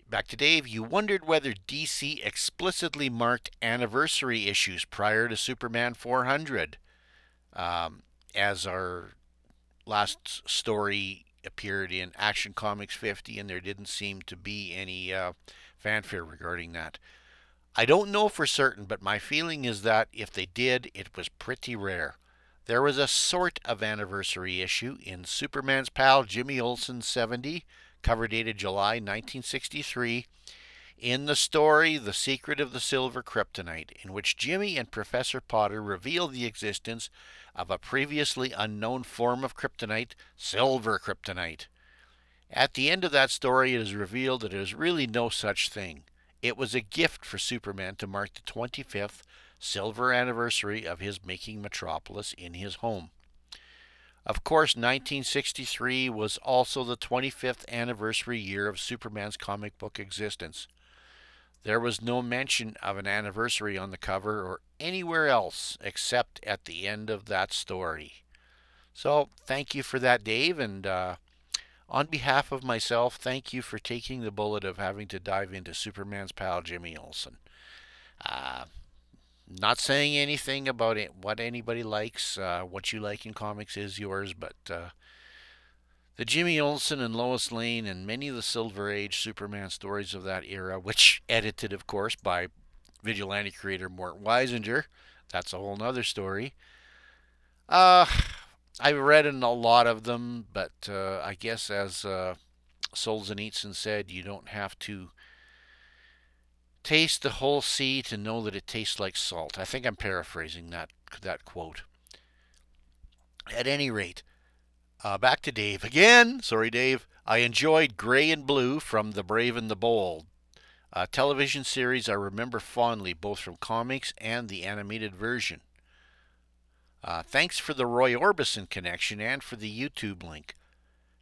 back to Dave, you wondered whether DC explicitly marked anniversary issues prior to Superman 400 um, as our last story appeared in Action Comics 50, and there didn't seem to be any uh, fanfare regarding that. I don't know for certain, but my feeling is that if they did, it was pretty rare. There was a sort of anniversary issue in Superman's pal Jimmy Olsen 70, cover dated July 1963, In the story, The Secret of the Silver Kryptonite, in which Jimmy and Professor Potter reveal the existence of a previously unknown form of kryptonite, silver kryptonite. At the end of that story, it is revealed that there is really no such thing. It was a gift for Superman to mark the 25th silver anniversary of his making Metropolis in his home. Of course, 1963 was also the 25th anniversary year of Superman's comic book existence. There was no mention of an anniversary on the cover or anywhere else except at the end of that story. So, thank you for that, Dave, and uh, on behalf of myself, thank you for taking the bullet of having to dive into Superman's pal Jimmy Olsen. Uh, not saying anything about it, what anybody likes. Uh, what you like in comics is yours, but uh, the Jimmy Olsen and Lois Lane and many of the Silver Age Superman stories of that era, which [LAUGHS] edited, of course, by vigilante creator Mort Weisinger. That's a whole nother story. Uh, I've read in a lot of them, but uh, I guess as uh, Solzhenitsyn said, you don't have to taste the whole sea to know that it tastes like salt. I think I'm paraphrasing that that quote. At any rate, uh, back to Dave again. Sorry, Dave. I enjoyed Gray and Blue from The Brave and the Bold, a television series I remember fondly, both from comics and the animated version. Uh, thanks for the Roy Orbison connection and for the YouTube link.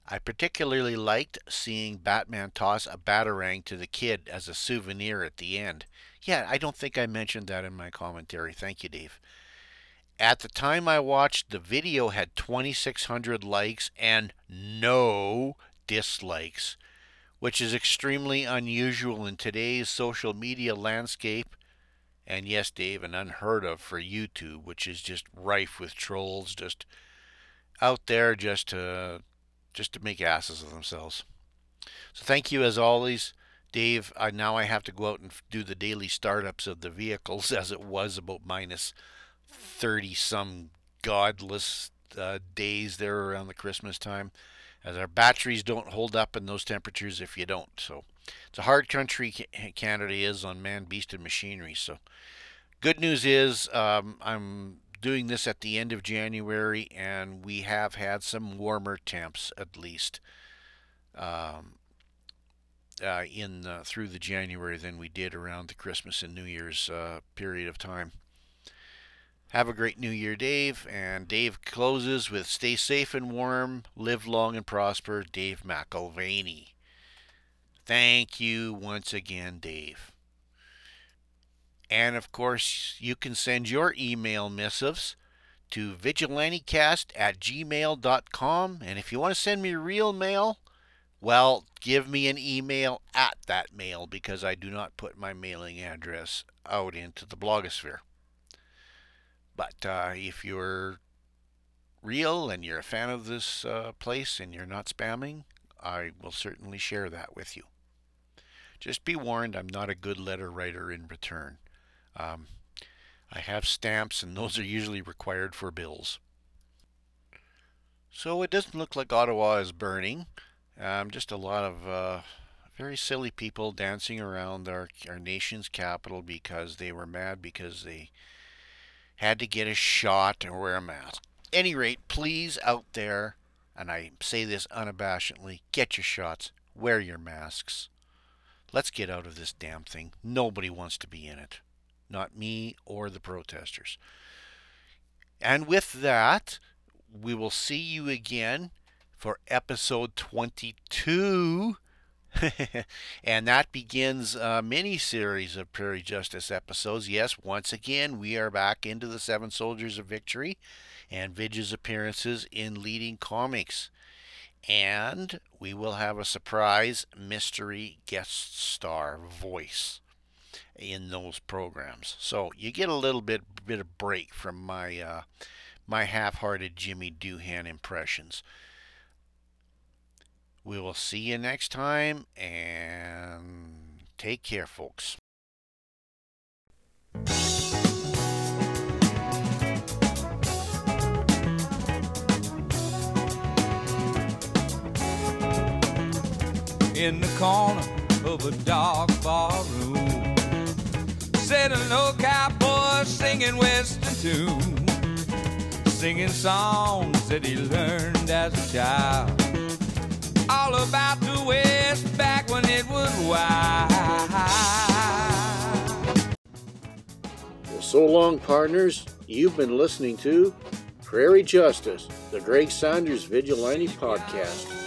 I particularly liked seeing Batman toss a batarang to the kid as a souvenir at the end. Yeah, I don't think I mentioned that in my commentary. Thank you, Dave. At the time I watched, the video had 2,600 likes and no dislikes, which is extremely unusual in today's social media landscape and yes, Dave, and unheard of for YouTube, which is just rife with trolls, just out there just to just to make asses of themselves. So thank you as always, Dave. I, now I have to go out and do the daily startups of the vehicles, [LAUGHS] as it was about minus thirty some godless uh, days there around the Christmas time, as our batteries don't hold up in those temperatures if you don't. So it's a hard country Canada is on man, beast, and machinery. So, good news is um, I'm doing this at the end of January, and we have had some warmer temps at least um, uh, in uh, through the January than we did around the Christmas and New Year's uh, period of time. Have a great New Year, Dave. And Dave closes with "Stay safe and warm, live long and prosper." Dave McElvaney. Thank you once again, Dave. And of course, you can send your email missives to vigilantecast at gmail.com. And if you want to send me real mail, well, give me an email at that mail because I do not put my mailing address out into the blogosphere. But uh, if you're real and you're a fan of this uh, place and you're not spamming, I will certainly share that with you. Just be warned, I'm not a good letter writer in return. Um, I have stamps, and those are usually required for bills. So it doesn't look like Ottawa is burning. Um, just a lot of uh, very silly people dancing around our, our nation's capital because they were mad because they had to get a shot or wear a mask. Any rate, please out there, and I say this unabashedly, get your shots, wear your masks. Let's get out of this damn thing. Nobody wants to be in it. Not me or the protesters. And with that, we will see you again for episode 22. [LAUGHS] and that begins a mini series of Prairie Justice episodes. Yes, once again, we are back into the Seven Soldiers of Victory and Vidge's appearances in leading comics and we will have a surprise mystery guest star voice in those programs. So you get a little bit bit of break from my uh, my half-hearted Jimmy Doohan impressions. We will see you next time and take care, folks. In the corner of a dark bar room. Said a no cowboy singing western tune, singing songs that he learned as a child. All about the West back when it was wild. Well, so long, partners. You've been listening to Prairie Justice, the Greg Saunders Vigilante Podcast.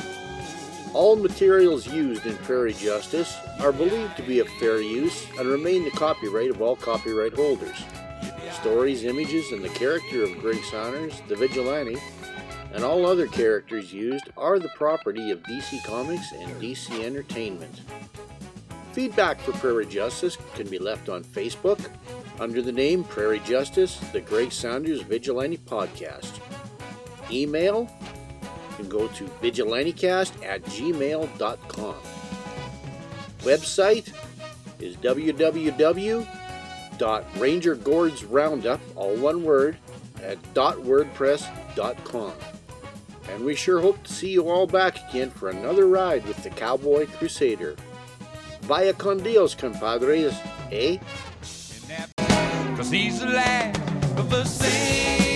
All materials used in Prairie Justice are believed to be of fair use and remain the copyright of all copyright holders. Stories, images, and the character of Greg Saunders, the Vigilante, and all other characters used are the property of DC Comics and DC Entertainment. Feedback for Prairie Justice can be left on Facebook under the name Prairie Justice, the Greg Saunders Vigilante Podcast. Email can go to vigilantecast at gmail.com. Website is www.rangergordsroundup, all one word, at .wordpress.com. And we sure hope to see you all back again for another ride with the Cowboy Crusader. Vaya con Dios, compadres, eh? Cause he's the last of the same.